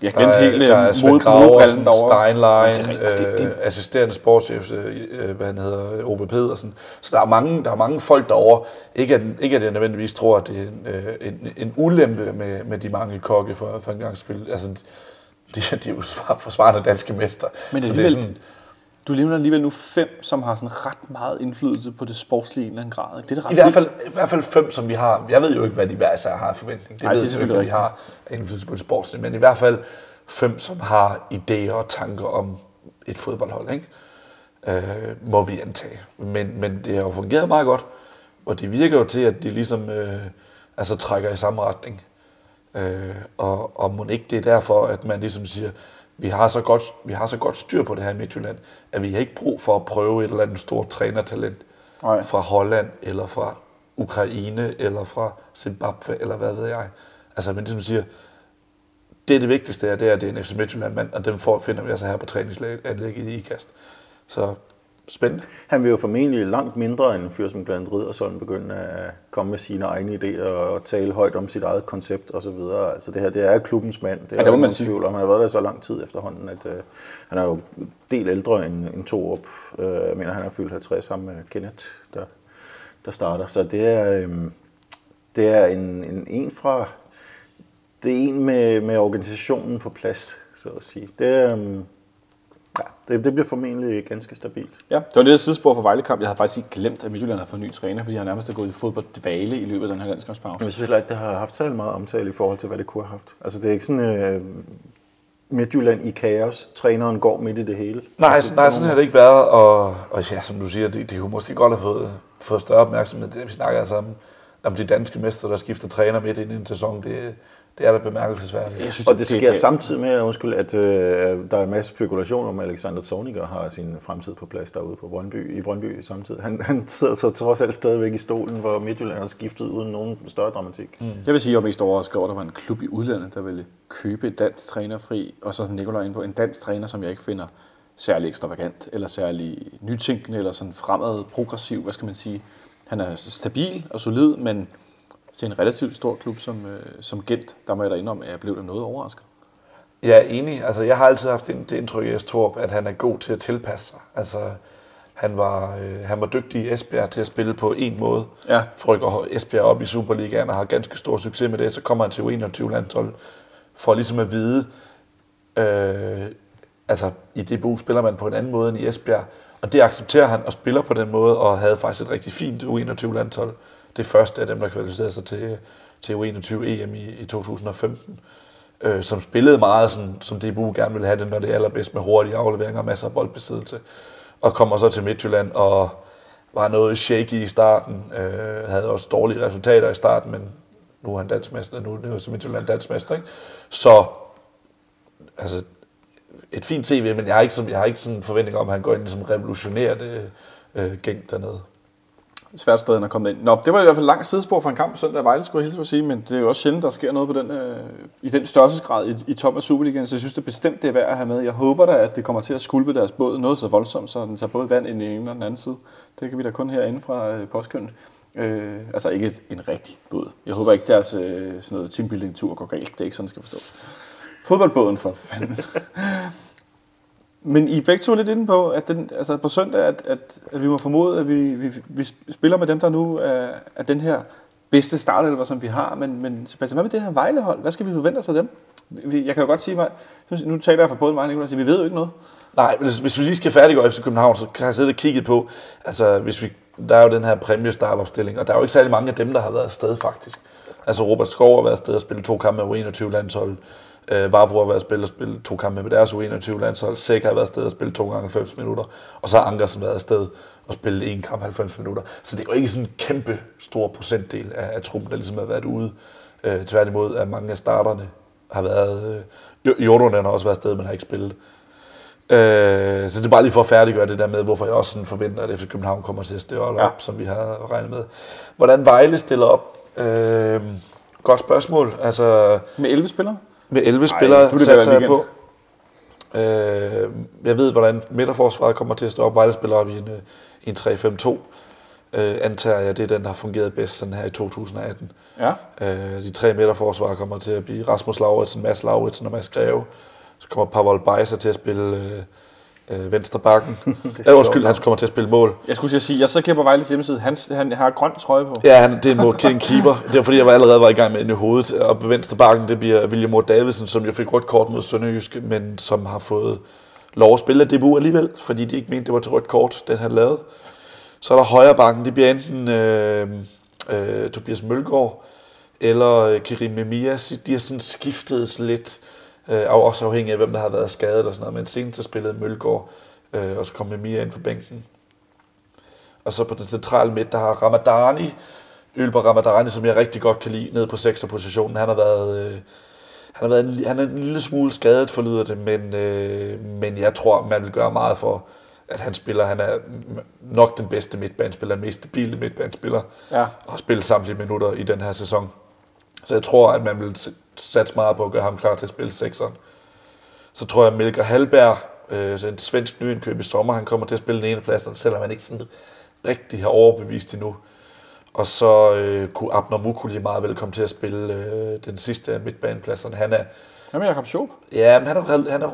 Jeg Der glemte er, helt der er Svend Graversen. Steinlein, Det er rigtigt, det- det- øh, assisterende sportschef, øh, øh, hvad han hedder, Ove Pedersen. Så der er mange, der er mange folk derovre. Ikke at, ikke at jeg nødvendigvis tror, at det er en, øh, en, en ulempe med, med de mange kokke for, for en gang skyld. Altså, de, de er jo svar- forsvarende danske mester. Men så det er sådan, Du nævner alligevel nu fem, som har sådan ret meget indflydelse på det sportslige i en eller anden grad. ikke? Det er det ret I hvert, fald, I hvert fald fem, som vi har. Jeg ved jo ikke, hvad de hver især har forventning. Det Nej, ved det er jo ikke, selvfølgelig hvad de har indflydelse på det sportslige. Men i hvert fald fem, som har idéer og tanker om et fodboldhold. Ikke? Øh, må vi antage. Men, men det har jo fungeret meget godt. Og det virker jo til, at de ligesom øh, altså trækker i samme retning. Øh, og, og må ikke det er derfor, at man ligesom siger, vi har, så godt, vi har så godt styr på det her i Midtjylland, at vi har ikke brug for at prøve et eller andet stort trænertalent Nej. fra Holland, eller fra Ukraine, eller fra Zimbabwe, eller hvad ved jeg. Altså, men ligesom siger, det er det vigtigste her, det er, at det er en FC Midtjylland-mand, og den får, finder vi altså her på træningsanlægget i IKAST. Så spændende. Han vil jo formentlig langt mindre end en fyr som Glenn Riddersholm begynde at komme med sine egne idéer og tale højt om sit eget koncept osv. Altså det her, det er klubbens mand. Det er det må der man sige. tvivl om. Han har været der så lang tid efterhånden, at øh, han er jo del ældre end, end Torup. Øh, jeg mener, han er fyldt 50 sammen med Kenneth, der, der starter. Så det er, øh, det er en, en, en fra... Det er en med, med organisationen på plads, så at sige. Det, øh, ja, det, det bliver formentlig ganske stabilt. Ja, det var lidt et sidespor for Vejlekamp. Jeg havde faktisk ikke glemt, at Midtjylland har fået ny træner, fordi han nærmest er gået i fodbolddvale i løbet af den her Men landskampspause. jeg synes heller ikke, det har haft særlig meget omtale i forhold til, hvad det kunne have haft. Altså, det er ikke sådan, øh, Midtjylland i kaos. Træneren går midt i det hele. Nej, så- nej, sådan har det ikke været, og, og ja, som du siger, det, det kunne måske godt have fået, fået større opmærksomhed. Det, vi snakker altså om, om de danske mester, der skifter træner midt ind i en sæson. Det, det er da bemærkelsesværdigt. Jeg synes, Og det sker samtidig med, undskyld, at øh, der er en masse spekulation om, at Alexander Zorniger har sin fremtid på plads derude på Brøndby, i Brøndby samtidig. Han, han sidder så trods alt stadigvæk i stolen, hvor Midtjylland har skiftet uden nogen større dramatik. Mm. Jeg vil sige, at jeg mest overrasket over, at der var en klub i udlandet, der ville købe et dansk træner fri, og så Nikolaj ind på en dansk træner, som jeg ikke finder særlig ekstravagant, eller særlig nytænkende, eller sådan fremad progressiv, hvad skal man sige. Han er stabil og solid, men til en relativt stor klub som, øh, som Gent, der må jeg da indrømme, at jeg blev noget overrasket. Jeg er enig. Altså, jeg har altid haft det indtryk af Torp, at han er god til at tilpasse sig. Altså, han var, øh, han var dygtig i Esbjerg til at spille på en måde. Ja. Rykker Esbjerg op i Superligaen og har ganske stor succes med det. Så kommer han til U21-landshold for ligesom at vide, øh, altså i DBU spiller man på en anden måde end i Esbjerg. Og det accepterer han og spiller på den måde, og havde faktisk et rigtig fint U21-landshold. Det første af dem, der kvalificerede sig til, til U21-EM i, i 2015 øh, som spillede meget, sådan, som DBU gerne ville have det, når det er allerbedst med hurtige afleveringer og masser af boldbesiddelse. Og kommer så til Midtjylland og var noget shaky i starten, øh, havde også dårlige resultater i starten, men nu er han dansmester, nu er det jo så Midtjylland danskmester, ikke? Så, altså, et fint CV, men jeg har ikke, som, jeg har ikke sådan en forventning om, at han går ind og ligesom revolutionerer det øh, gæng dernede svært sted, han er kommet ind. Nå, det var i hvert fald langt sidespor for en kamp søndag i Vejle, skulle jeg hilse på at sige, men det er jo også sjældent, der sker noget på den, øh, i den størrelsesgrad i, i toppen af Superligaen, så jeg synes det bestemt, det er værd at have med. Jeg håber da, at det kommer til at skulpe deres båd noget så voldsomt, så den tager både vand ind i den ene og den anden side. Det kan vi da kun herinde fra øh, postkøen. Øh, altså ikke et, en rigtig båd. Jeg håber ikke, deres øh, sådan noget teambuilding-tur går galt. Det er ikke sådan, det skal forstås. Fodboldbåden for fanden. Men I er begge to lidt inde på, at den, altså på søndag, at, at, at vi må formode, at vi, vi, vi spiller med dem, der nu er, er den her bedste startelver, som vi har. Men, men Sebastian, hvad med det her Vejlehold? Hvad skal vi forvente os af dem? Jeg kan jo godt sige, mig, nu taler jeg for både mig og Nicolás, vi ved jo ikke noget. Nej, hvis, hvis vi lige skal færdiggøre efter København, så kan jeg sidde og kigge på, altså hvis vi, der er jo den her præmiestartopstilling, og der er jo ikke særlig mange af dem, der har været afsted faktisk. Altså Robert Skov har været afsted og spillet to kampe med U21-landsholdet. Øh, Vavro har været afsted og spillet to kampe med deres U21-landshold. Sæk har været afsted og spillet to gange 90 minutter. Og så har Ankersen været afsted og spillet en kamp 90 minutter. Så det er jo ikke sådan en kæmpe stor procentdel af, af truppen, der ligesom har været ude. Øh, tværtimod at mange af starterne har været... Øh, Jordan har også været afsted, men har ikke spillet. Øh, så det er bare lige for at færdiggøre det der med, hvorfor jeg også sådan forventer, at FC København kommer til at stille op, ja. som vi har regnet med. Hvordan Vejle stiller op? Øh, godt spørgsmål. Altså, Med 11 spillere? Med 11 Ej, spillere er det satser jeg på. Øh, jeg ved, hvordan midterforsvaret kommer til at stå op. Vejle spiller op i en, øh, en 3-5-2. Øh, antager jeg, det er den, der har fungeret bedst sådan her i 2018. Ja. Øh, de tre midterforsvarer kommer til at blive Rasmus Lauritsen, Mads Lauritsen og Mads Greve. Så kommer Pavel Beiser til at spille øh, øh, venstre bakken. er ja, undskyld, han kommer til at spille mål. Jeg skulle sige, jeg så kigger på Vejles hjemmeside. Han, han har grøn trøje på. Ja, han, det er en mål, en keeper. Det var fordi, jeg var allerede var i gang med den i hovedet. Og på venstre bakken, det bliver William Moore Davidsen, som jo fik rødt kort mod Sønderjyske, men som har fået lov at spille debut alligevel, fordi de ikke mente, det var til rødt kort, den han lavede. Så er der højre bakken, det bliver enten øh, øh, Tobias Mølgaard eller øh, Kirim Memias. De har sådan skiftet lidt, øh, og også afhængig af, hvem der har været skadet og sådan noget. Men senest har spillet Mølgaard, øh, og så kom Memia ind på bænken. Og så på den centrale midt, der har Ramadani, Ølber Ramadani, som jeg rigtig godt kan lide, nede på 6. positionen. Han har været, øh, han har været en, han er en lille smule skadet, forlyder det, men, øh, men jeg tror, man vil gøre meget for, at han spiller. Han er nok den bedste midtbanespiller, den mest stabile midtbanespiller, Ja. og har spillet samtlige minutter i den her sæson. Så jeg tror, at man vil satse meget på at gøre ham klar til at spille sekseren. Så tror jeg, at Melker Halberg, øh, en svensk nyindkøb i sommer, han kommer til at spille den ene plads, selvom han ikke sådan rigtig har overbevist endnu. Og så øh, kunne Abner Mukuli meget vel komme til at spille øh, den sidste af midtbanepladserne. Han er, Hvad med Jakob Schoop? ja, men han er, han er,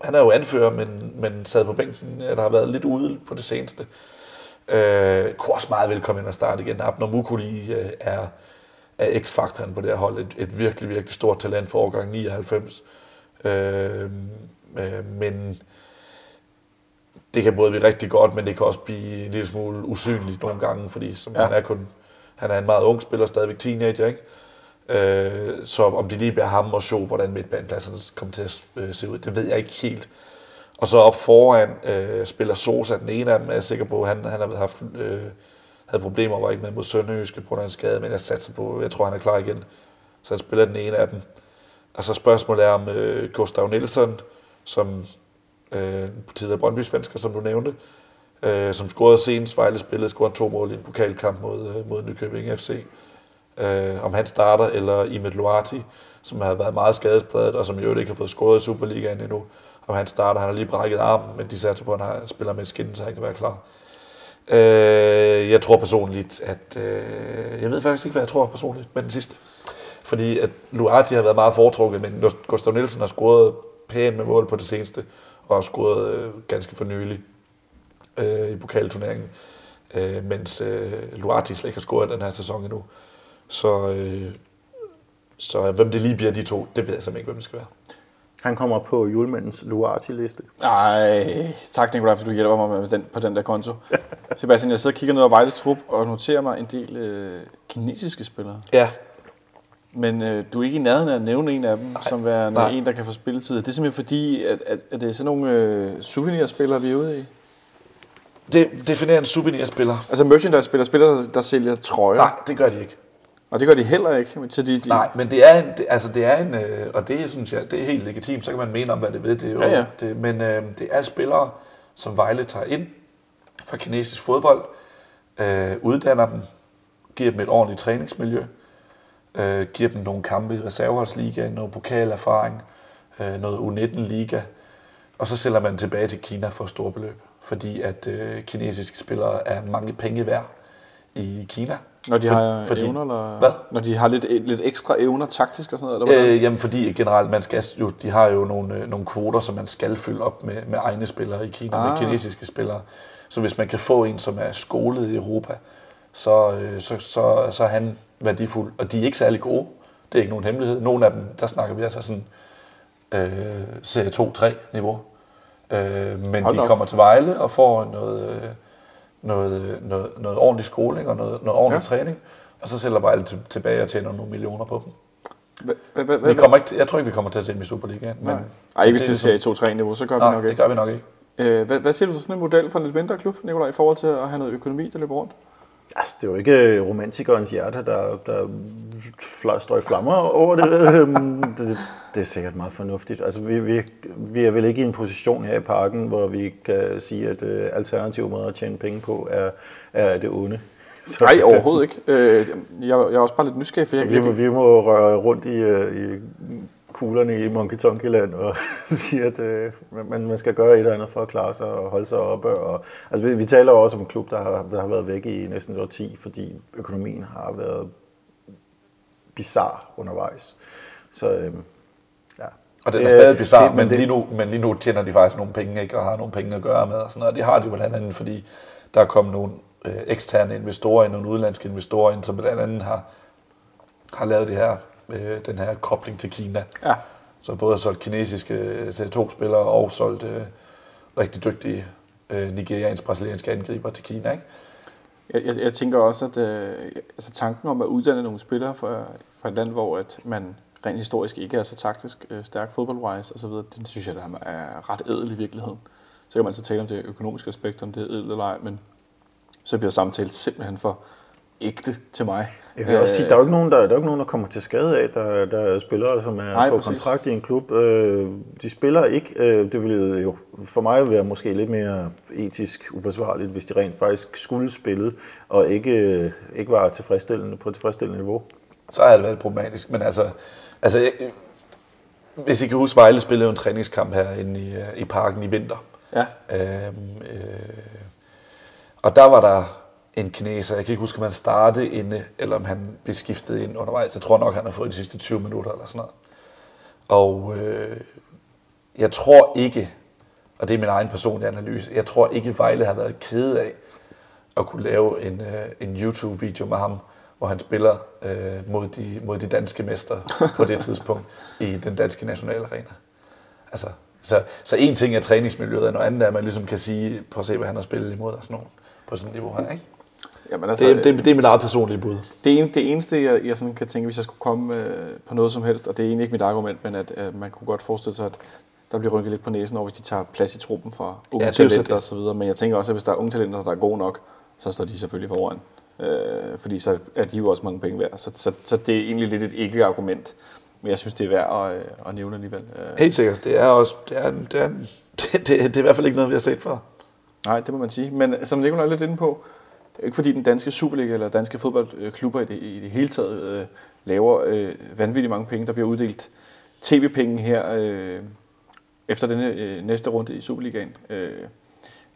han er jo anfører, men, men sad på bænken, der har været lidt ude på det seneste. Øh, kunne også meget vel komme ind og starte igen. Abner Mukuli øh, er, er x-faktoren på det her hold. Et, et virkelig, virkelig stort talent for årgang 99. Øh, øh, men det kan både blive rigtig godt, men det kan også blive en lille smule usynligt nogle gange, fordi som Ja. han er kun han er en meget ung spiller, stadigvæk teenager, ikke? Øh, så om det lige bliver ham og show, hvordan midtbanepladserne kommer til at øh, se ud, det ved jeg ikke helt. Og så op foran øh, spiller Sosa, den ene af dem er jeg sikker på, han, han har haft, øh, havde problemer, var ikke med mod Sønderjyske på grund af en skade, men jeg satser på, jeg tror han er klar igen. Så han spiller den ene af dem. Og så spørgsmålet er om øh, Gustav Nielsen, som øh, tidligere brøndby svensker som du nævnte, øh, som scorede senest, Vejle spillede, scorede to mål i en pokalkamp mod, øh, mod Nykøbing FC. Øh, om han starter, eller Imed Luati, som har været meget skadespladet, og som i øvrigt ikke har fået scoret i Superligaen endnu. Om han starter, han har lige brækket armen, men de satser på, at han spiller med et skin, så han kan være klar. Øh, jeg tror personligt, at... Øh, jeg ved faktisk ikke, hvad jeg tror personligt med den sidste. Fordi at Luati har været meget foretrukket, men Gustav Nielsen har scoret pænt med mål på det seneste, og har scoret øh, ganske for nylig øh, i pokalturneringen, øh, mens øh, Luati slet ikke har scoret den her sæson endnu. Så, øh, så hvem det lige bliver de to, det ved jeg simpelthen ikke, hvem det skal være. Han kommer på julemandens Luati-liste. Nej, tak Nikolaj, fordi du hjælper mig med den, på den der konto. Sebastian, jeg sidder og kigger ned over Vejles trup og noterer mig en del øh, kinesiske spillere. Ja, Men øh, du er ikke i nærheden af at nævne en af dem, nej, som nej. en, der kan få spilletid. Det er simpelthen fordi, at, at, at det er sådan nogle øh, souvenirspillere, vi er ude i. det definerer en souvenirspiller. Altså merchandise-spillere, spillere, der, der sælger trøjer. Nej, det gør de ikke. Og det gør de heller ikke. Så de, de, Nej, men det er en, det, altså det er en, øh, og det synes jeg, det er helt legitimt, så kan man mene om, hvad det ved, det er jo, Ja, ja. Det, men øh, det er spillere, som Vejle tager ind fra kinesisk fodbold, øh, uddanner dem, giver dem et ordentligt træningsmiljø, øh, giver dem nogle kampe i reserveholdsligaen, noget pokalerfaring, øh, noget U19-liga, og så sælger man tilbage til Kina for store beløb, fordi at øh, kinesiske spillere er mange penge værd i Kina. Når de For- har fordi- evner, eller, Hvad? når de har lidt, lidt ekstra evner taktisk og sådan noget, eller hvordan? Øh, jamen fordi generelt, man skal jo, de har jo nogle, øh, nogle kvoter, som man skal fylde op med, med egne spillere i Kina, ah. Med kinesiske spillere. Så hvis man kan få en, som er skolet i Europa, så, øh, så, så, så er han værdifuld. Og de er ikke særlig gode. Det er ikke nogen hemmelighed. Nogle af dem, der snakker vi altså sådan øh, serie 2-3 niveau. Øh, men Hold de op. kommer til Vejle og får noget, øh, noget, noget, noget ordentlig skoling og noget, noget ordentlig Ja. træning. Og så sælger Vejle til, tilbage og tjener nogle millioner på dem. Hvad, hvad, Vi kommer ikke, jeg tror ikke, vi kommer til at se dem i Superligaen. Men, Nej. Ej, ikke hvis det det er ser i 2-3-niveau, så gør vi Nej, nok det ikke. gør vi nok ikke. Øh, hvad, hvad siger du til sådan en model for en lidt mindre klub, Nicolaj, i forhold til at have noget økonomi, der løber rundt? Altså, det er jo ikke romantikernes hjerte, der, der fl- står i flammer over det. Øhm, det. Det er sikkert meget fornuftigt. Altså, vi, vi, vi er vel ikke i en position her i parken, hvor vi kan sige, at øh, alternative måder at tjene penge på er, er det onde. Så, Nej, overhovedet ikke. Øh, jeg, jeg er også bare lidt nysgerrig, for Så jeg, vi, vi må røre rundt i, øh, i kuglerne i Monkey Tonky Land og sige, at øh, man, man skal gøre et eller andet for at klare sig og holde sig oppe. Og, altså, vi, vi taler også om en klub, der har, der har været væk i næsten et årti, fordi økonomien har været bizarre undervejs. Så øh, ja. Og den er stadig bizarre, det- men, det- lige nu, men lige nu tjener de faktisk nogle penge, ikke, og har nogle penge at gøre med. Og sådan noget. Og det har de blandt andet, fordi der er kommet nogle øh, eksterne investorer ind, nogle udenlandske investorer ind, som blandt andet har, har lavet det her, øh, den her kobling til Kina. ja, Så både har solgt kinesiske C2-spillere og solgt øh, rigtig dygtige øh, nigeriansk-brasilianske angriber til Kina. Ikke? jeg, jeg, jeg tænker også, at øh, altså tanken om at uddanne nogle spillere fra, fra et land, hvor at man rent historisk ikke er så taktisk øh, stærk fodboldwise osv., den synes jeg, der er ret ædel i virkeligheden. Så kan man så tale om det økonomiske aspekt, om det er ædel eller ej, men så bliver samtalen simpelthen for ægte til mig. Jeg vil også sige, der er jo ikke nogen, der, der, er jo ikke nogen, der kommer til skade af, der, der er spillere, som er Nej, på præcis. kontrakt i en klub. Øh, de spiller ikke. Øh, det ville jo for mig være måske lidt mere etisk uforsvarligt, hvis de rent faktisk skulle spille, og ikke, øh, ikke var tilfredsstillende på et tilfredsstillende niveau. så har det været problematisk. Men altså, altså jeg, hvis I kan huske, Vejle spillede jo en træningskamp herinde i, øh, i parken i vinter. Ja, Øhm, øh, og der var der en kineser, jeg kan ikke huske, om han startede inde, eller om han blev skiftet ind undervejs. Jeg tror nok, han har fået de sidste 20 minutter eller sådan noget. Og øh, jeg tror ikke, og det er min egen personlige analyse, jeg tror ikke, Vejle har været kede af at kunne lave en, øh, en YouTube-video med ham, hvor han spiller øh, mod, de, mod de danske mestre på det tidspunkt i den danske nationalarena. Altså, så, så en ting er træningsmiljøet, og noget andet er, at man ligesom kan sige, prøv at se, hvad han har spillet imod og sådan nogen på sådan et niveau her, ikke? Jamen, altså, Det, det, det er mit eget personlige bud. Det, ene, det eneste, jeg, jeg sådan kan tænke, hvis jeg skulle komme øh, på noget som helst, og det er egentlig ikke mit argument, men at øh, man kunne godt forestille sig, at der bliver rynket lidt på næsen over, hvis de tager plads i truppen for unge Ja, er talenter og så videre. Men jeg tænker også, at hvis der er unge talenter, der er gode nok, så står de selvfølgelig foran. Øh, fordi så er de jo også mange penge værd. Så, så, så det er egentlig lidt et ikke-argument. Men jeg synes, det er værd at, øh, at nævne alligevel. Øh, Helt sikkert. Det er også, det er, det er, det, det, det er i hvert fald ikke noget, vi har set før. Nej, det må man sige. Men som Nicolaj er lidt inde på, ikke fordi den danske Superliga eller danske fodboldklubber i det, i det hele taget øh, laver øh, vanvittigt mange penge. Der bliver uddelt tv-penge her øh, efter denne øh, næste runde i Superligaen, øh,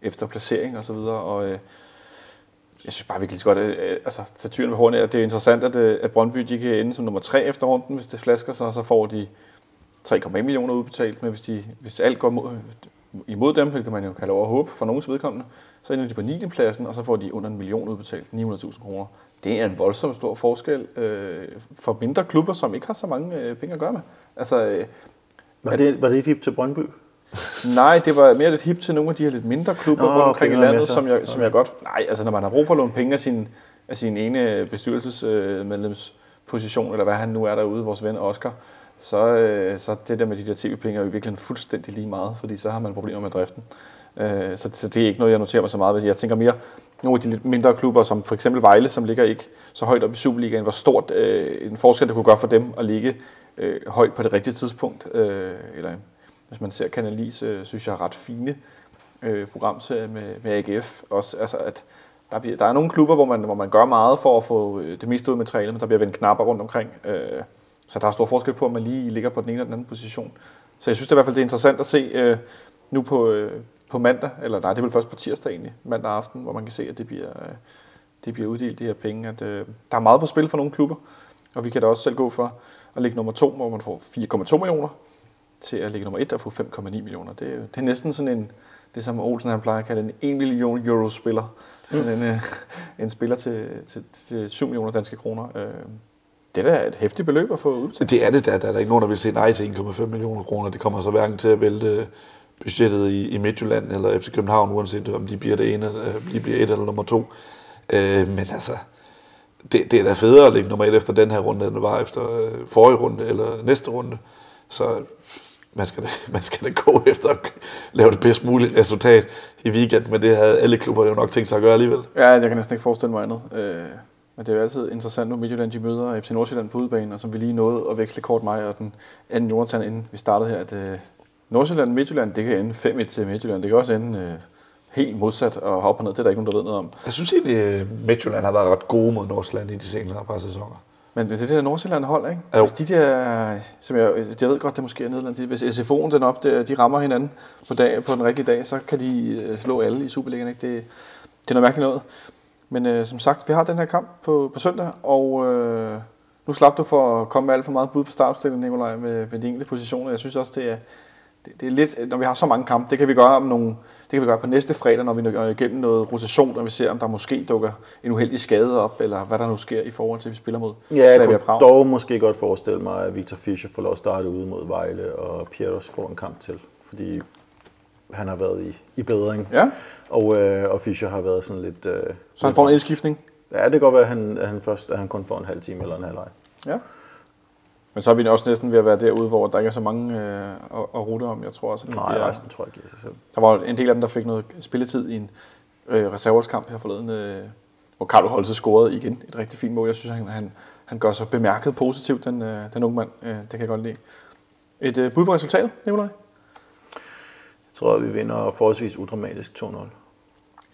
efter placering og så videre. Og øh, jeg synes bare, vi kan lige så godt øh, øh altså, tage tyren ved hornet. Det er interessant, at, øh, at Brøndby de kan ende som nummer tre efter runden, hvis det flasker sig, og så får de 3,1 millioner udbetalt, men hvis, de, hvis alt går mod, imod dem, hvilket man jo over håb for nogens vedkommende, så ender de på 9. pladsen, og så får de under en million udbetalt, 900.000 kroner. Det er en voldsom stor forskel øh, for mindre klubber, som ikke har så mange øh, penge at gøre med. Altså, øh, Var det, var det et hip til Brøndby? nej, det var mere lidt hip til nogle af de her lidt mindre klubber Nå, rundt omkring okay, i landet, som jeg, som jeg godt... Nej, altså når man har brug for at låne penge af sin, af sin ene bestyrelsesmedlemsposition, eller hvad han nu er derude, vores ven Oscar, så, øh, så det der med de der tv-penge er jo virkelig fuldstændig lige meget, fordi så har man problemer med driften. Øh, så, så det er ikke noget, jeg noterer mig så meget ved. Jeg tænker mere, nogle af de lidt mindre klubber, som for eksempel Vejle, som ligger ikke så højt op i Superligaen, hvor stort øh, en forskel det kunne gøre for dem at ligge øh, højt på det rigtige tidspunkt. Øh, eller hvis man ser Kanalis, øh, synes jeg, ret fine øh, programserie med, med AGF. Også, altså at der, bliver, der er nogle klubber, hvor man, hvor man gør meget for at få øh, det meste ud af materialet, men der bliver vendt knapper rundt omkring. Øh, så der er stor forskel på, om man lige ligger på den ene eller den anden position. Så jeg synes det er i hvert fald, det er interessant at se øh, nu på, øh, på mandag, eller nej, det er vel først på tirsdag egentlig, mandag aften, hvor man kan se, at det bliver, øh, det bliver uddelt, de her penge. At, øh, der er meget på spil for nogle klubber, og vi kan da også selv gå for at ligge nummer to, hvor man får 4,2 millioner, til at ligge nummer et og få 5,9 millioner. Det er, det er næsten sådan en, det som Olsen han plejer at kalde en 1 million euro spiller. Sådan en, øh, en spiller til, til, til 7 millioner danske kroner. Øh, det er da et hæftigt beløb at få udbetalt. Det er det da. Der er der ikke nogen, der vil sige nej til 1,5 millioner kroner. Det kommer så hverken til at vælte budgettet i, i Midtjylland eller FC København, uanset om de bliver det ene, eller de bliver et eller nummer to. Øh, men altså, det, det er da federe at ligge nummer et efter den her runde, end det var efter øh, forrige runde eller næste runde. Så man skal, da, man skal da gå efter at lave det bedst mulige resultat i weekend, men det havde alle klubber jo nok tænkt sig at gøre alligevel. Ja, jeg kan næsten ikke forestille mig andet. Øh, men det er jo altid interessant nu, Midtjylland de møder FC Nordsjælland på udebane, og som vi lige nåede at veksle kort mig og den anden Jonathan, inden vi startede her, at øh, Nordsjælland Midtjylland, det kan ende 5-1 til Midtjylland. Det kan også ende øh, helt modsat og hoppe ned. Det er der ikke nogen, der ved noget om. Jeg synes egentlig, at Midtjylland har været ret gode mod Nordsjælland i de senere par sæsoner. Men det er det der Nordsjælland hold, ikke? Jo. Hvis de der, som jeg, jeg ved godt, det måske er Nederland, hvis SFO'en den op, der, de rammer hinanden på, dag, på den rigtige dag, så kan de øh, slå alle i Superligaen, ikke? Det, det er noget mærkeligt noget. Men øh, som sagt, vi har den her kamp på, på søndag, og øh, nu slap du for at komme med alt for meget bud på startstillingen, Nikolaj, med, med de enkelte positioner. Jeg synes også, det er, det, det er lidt, når vi har så mange kampe, det kan vi gøre om nogle, det kan vi gøre på næste fredag, når vi går igennem noget rotation, og vi ser, om der måske dukker en uheldig skade op, eller hvad der nu sker i forhold til, at vi spiller mod Ja, jeg kunne Prag. dog måske godt forestille mig, at Victor Fischer får lov at starte ude mod Vejle, og Pieters får en kamp til. Fordi han har været i, i bedring. Ja, Og, øh, og Fischer har været sådan lidt... Øh, så han får en indskiftning. Ja, det kan godt være, at han, han, først, at han kun får en halv time eller en halvleg. Ja. Men så er vi også næsten ved at være derude, hvor der ikke er så mange øh, at, at rute om. Jeg tror også, at det Nej, bliver, resten tror jeg giver sig selv. der var en del af dem, der fik noget spilletid i en øh, reserveholdskamp her forleden, øh, hvor Carlo Holse scorede igen et rigtig fint mål. Jeg synes, han, han, han gør sig bemærket positivt, den, øh, den unge mand. Øh, det kan jeg godt lide. Et øh, bud på resultatet, Nikolaj? Jeg tror, at vi vinder forholdsvis udramatisk 2-0.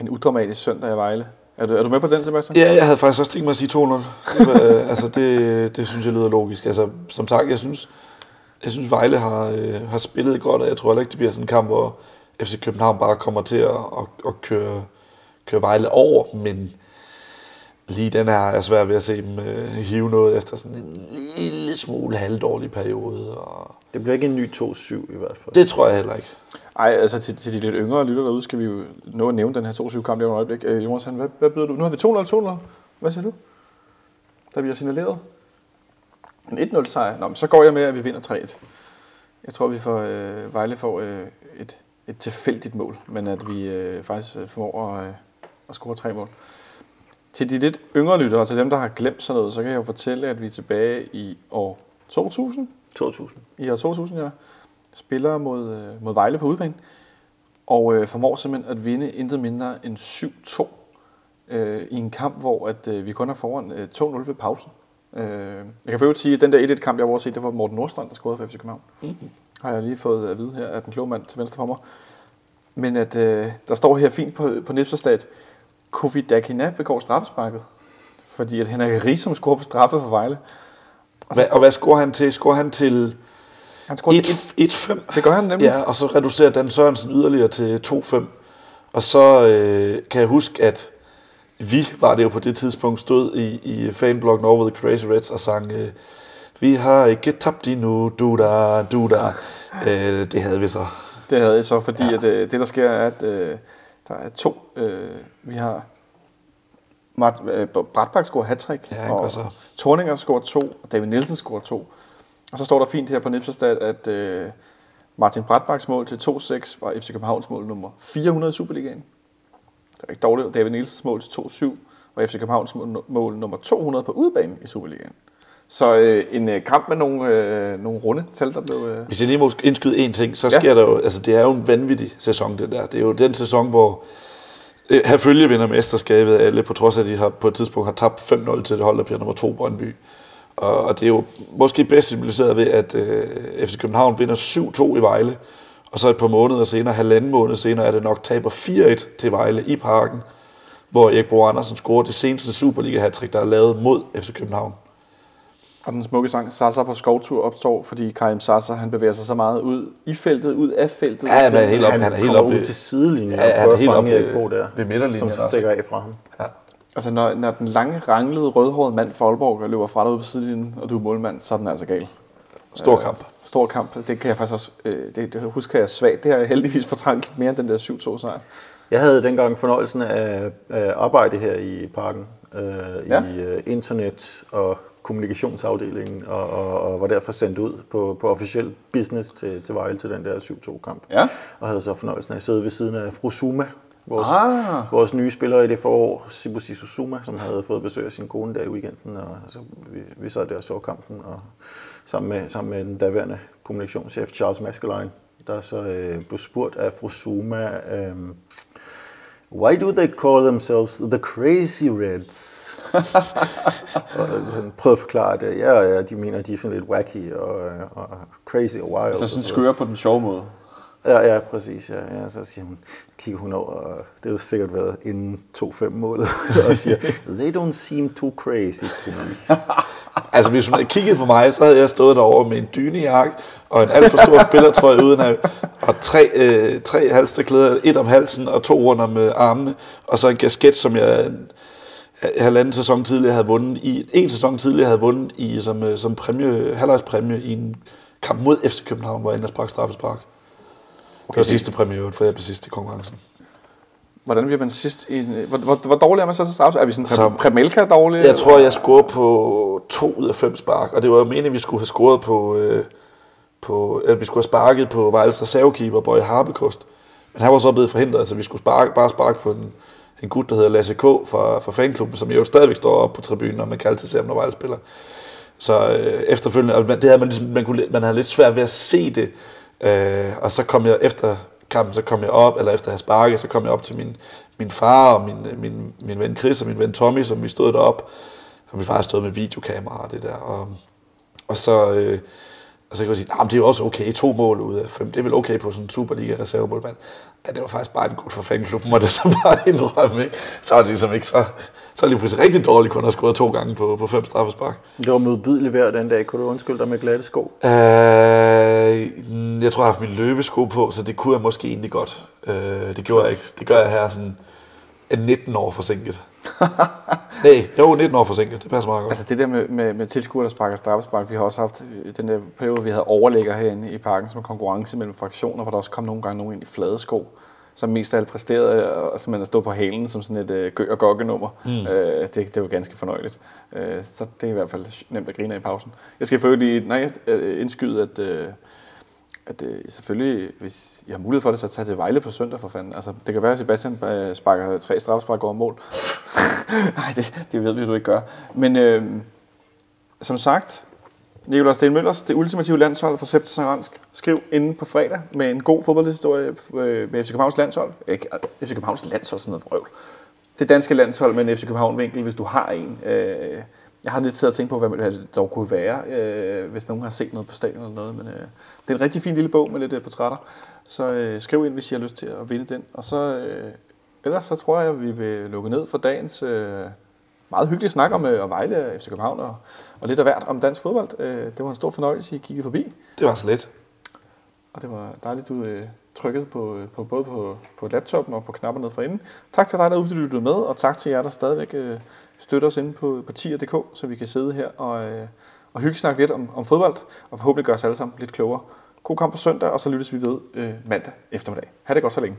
En udramatisk søndag i Vejle. Er du, er du med på den, Sebastian? Ja, jeg havde faktisk også tænkt mig at sige 200. Det, var, øh, altså det, det synes jeg lyder logisk. Altså, som sagt, jeg synes, jeg synes Vejle har, øh, har spillet godt, og jeg tror heller ikke, det bliver sådan en kamp, hvor FC København bare kommer til at, at, at køre, køre Vejle over, men lige den her er svær ved at se dem øh, hive noget efter sådan en lille smule halvdårlig periode. Og Det bliver ikke en ny 2-7 i hvert fald. det tror jeg heller ikke. Ej, altså til, til de lidt yngre lytter derude, skal vi jo nå at nævne den her 2-7-kamp lige om et øjeblik. Øh, Jonas, han, hvad, hvad byder du? Nu har vi 2-0-2-0. Hvad siger du? Der bliver signaleret. En 1-0 sejr. Nå, men så går jeg med, at vi vinder 3-1. Jeg tror, vi får, øh, Vejle får øh, et, et tilfældigt mål, men at vi øh, faktisk øh, formår at, øh, at score tre mål. Til de lidt yngre lyttere, og til dem, der har glemt sådan noget, så kan jeg jo fortælle, at vi er tilbage i år 2000. 2000. I år 2000, ja. Spiller mod, øh, mod Vejle på udebane. Og øh, formår simpelthen at vinde intet mindre end 7-2 øh, i en kamp, hvor at, øh, vi kun er foran øh, 2-0 ved pausen. Øh, jeg kan for sige, at den der 1-1-kamp, jeg har set, det var Morten Nordstrand, der scorede for FC København. Mm-hmm. Har jeg lige fået at vide her, at den kloge mand til venstre for mig. Men at øh, der står her fint på, på Nipserstat, Kofi Dakina begår straffesparket. Fordi at Henrik Risom scorer på straffe for Vejle. Og Hvad, står, og hvad scorer han til? Scorer han til han scorer til 1 1-5? Det gør han nemlig. Ja, og så reducerer Dan Sørensen yderligere til 2-5. Og så øh, kan jeg huske, at vi var det jo på det tidspunkt stod i, i fanblokken over ved Crazy Reds og sang øh, Vi har ikke tabt endnu, du da, du da. Øh, det havde vi så. Det havde jeg så, fordi ja. at, øh, det der sker er, at øh, der er to. Øh, vi har Mart, øh, Bratbak scorer hat Ja, og så. Torninger scorer to, og David Nielsen scorer to. Og så står der fint her på Nipserstad, at øh, Martin Bratbaks mål til 2-6 var FC Københavns mål nummer 400 i Superligaen. Det er ikke dårligt. David Nielsens mål til 2-7 var FC Københavns mål, mål nummer 200 på udebane i Superligaen. Så øh, en øh, kamp med nogle, øh, nogle runde tal, der blev... Øh, Hvis jeg lige må indskyde en ting, så Ja. sker der jo, altså det er jo en vanvittig sæson det der. Det er jo den sæson, hvor øh, Herfølge vinder mesterskabet alle, på trods af, at de har, på et tidspunkt har tabt 5-0 til det hold, der bliver nummer 2 Brøndby. Og, og det er jo måske bedst symboliseret ved, at øh, FC København vinder 7-2 i Vejle, og så et par måneder senere, halvanden måned senere, er det nok taber 4-1 til Vejle i parken, hvor Erik Bo Andersen scorer det seneste superliga hat der er lavet mod FC København. Og den smukke sang Sasa på skovtur opstår, fordi Karim Sasa han bevæger sig så meget ud i feltet, ud af feltet. Ja, han er helt op, Han, han er helt op ud til sidelinjen Ja, og han er prøver at helt fange op Erik ved- Bo der, ved midterlinjen som også. stikker af fra ham. Ja. Altså, når, når den lange, ranglede, rødhårede mand fra Aalborg løber fra dig ud på sidelinjen, og du er målmand, så er den altså gal. Stor kamp. Stor kamp. Det kan jeg faktisk også, øh, det, det husker jeg svagt. Det har jeg heldigvis fortrængt mere end den der 7-2 sejr. Jeg havde dengang fornøjelsen af, af arbejde her i parken. Øh, Ja. I øh, internet og kommunikationsafdelingen, og, og, og var derfor sendt ud på, på officiel business til, til Vejle til den der 7-2-kamp. Ja. Og havde så fornøjelsen af at sidde ved siden af fru Zuma, vores, Ah. vores nye spiller i det forår, Sibusi Susuma, som havde fået besøg af sin kone der i weekenden, og så vi, vi sad der og så kampen, og sammen med, sammen med den daværende kommunikationschef Charles Maskeline, der så øh, blev spurgt af fru Zuma, øh, Why do they call themselves the Crazy Reds? og han prøvede at forklare det. Ja, ja, de mener, de er sådan lidt wacky og, og crazy og wild. Altså sådan så- skøre på den sjove måde. Ja, ja, præcis. Ja, ja. Så siger hun, kigger hun over, og det har sikkert været inden 2-5 målet, og siger, they don't seem too crazy to me. Altså, hvis man havde kigget på mig, så havde jeg stået derovre med en dynejakke og en alt for stor spillertrøje uden af, og tre, øh, tre halsterklæder, et om halsen og to rundt om øh, armene, og så en kasket, som jeg øh, halvanden sæson tidligere havde vundet i, en sæson tidligere havde vundet i som, øh, som præmie, halvlejspræmie i en kamp mod FC København, hvor jeg ender sprak straffespark. Okay, det var sidste præmie, for jeg blev sidst i konkurrencen. Hvordan bliver man sidst i hvor, hvor, hvor dårlig er man så til strafspark? Er vi sådan Så- Premelka dårlig? Jeg tror, jeg scorede på to ud af fem spark, og det var jo meningen, at vi skulle have scoret på, øh, på at vi skulle have sparket på Vejles reservekeeper, Bøje Harbekost. Men han var så blevet forhindret, så vi skulle sparke, bare sparke på en, en gut, der hedder Lasse K. fra, fra fanklubben, som jo stadigvæk står oppe på tribunen, og man kan altid se ham, når Vejle spiller. Så øh, efterfølgende, og man- det havde man, ligesom, man, kunne, man havde lidt svært ved at se det, øh, og så kom jeg efter kampen, så kom jeg op, eller efter at have sparket, så kom jeg op til min, min far og min, øh, min, min ven Chris og min ven Tommy, som vi stod derop. og min far stod med videokamera og det der, og, og så, øh, og så kan jeg sige, nah, det er jo også okay, to mål ud af fem, det er vel okay på sådan en Superliga reservemålmand. Ja, det var faktisk bare en god for fanklubben, og det så bare indrømme, ikke? Så var det ligesom ikke så, så er det pludselig rigtig dårligt, kun at have scoret to gange på, på fem straffespark. Det var modbydeligt vejr den dag. Kunne du undskylde dig med glatte sko? Øh, jeg tror, jeg har haft min løbesko på, så det kunne jeg måske egentlig godt. Øh, det gjorde jeg ikke. Det gør jeg her sådan en 19 år forsinket. Nej, jo, 19 år forsinket. Det passer meget godt. Altså det der med, med, med tilskuere, der sparker straffespark, vi har også haft øh, den der periode, vi havde overlægger herinde i parken som en konkurrence mellem fraktioner, hvor der også kom nogle gange nogen ind i flade sko, som mest af alt præsterede, og simpelthen at stå på halen som sådan et øh, gø- og gokke-nummer. Mm. Øh, det, det var ganske fornøjeligt. Øh, så det er i hvert fald nemt at grine af i pausen. Jeg skal lige nej, øh, indskyde, at, øh, at øh, selvfølgelig, hvis I har mulighed for det, så tag til Vejle på søndag for fanden. Altså, det kan være, at Sebastian øh, sparker tre straffespark over mål. Nej, det, det ved vi, du ikke gør. Men øh, som sagt, Nikolaj Stenmøllers, det ultimative landshold for Septis Saransk. Skriv inden på fredag med en god fodboldhistorie øh, med FC Københavns landshold. Ikke, øh, FC Københavns landshold, sådan noget vrøvl. Det danske landshold med en FC København-vinkel, hvis du har en. Øh, jeg har lidt tid at tænke på, hvad det dog kunne være, øh, hvis nogen har set noget på stadion eller noget. Men øh, det er en rigtig fin lille bog med lidt øh, portrætter. Så øh, skriv ind, hvis I har lyst til at vinde den. Og så, øh, ellers så tror jeg, at vi vil lukke ned for dagens øh, meget hyggelige snak om, øh, Vejle, FC København og, og lidt af hvert om dansk fodbold. Øh, det var en stor fornøjelse, I kiggede forbi. Det var så lidt. Og det var dejligt, du øh, trykkede på, på, både på, på laptopen og på knapper nede for enden. Tak til dig derude, fordi du lyttede med, og tak til jer, der stadigvæk øh, støtter os inde på, på tier.dk, så vi kan sidde her og, øh, og hygge snakke lidt om, om fodbold, og forhåbentlig gøre os alle sammen lidt klogere. God kamp på søndag, og så lyttes vi ved øh, mandag eftermiddag. Ha' det godt så længe.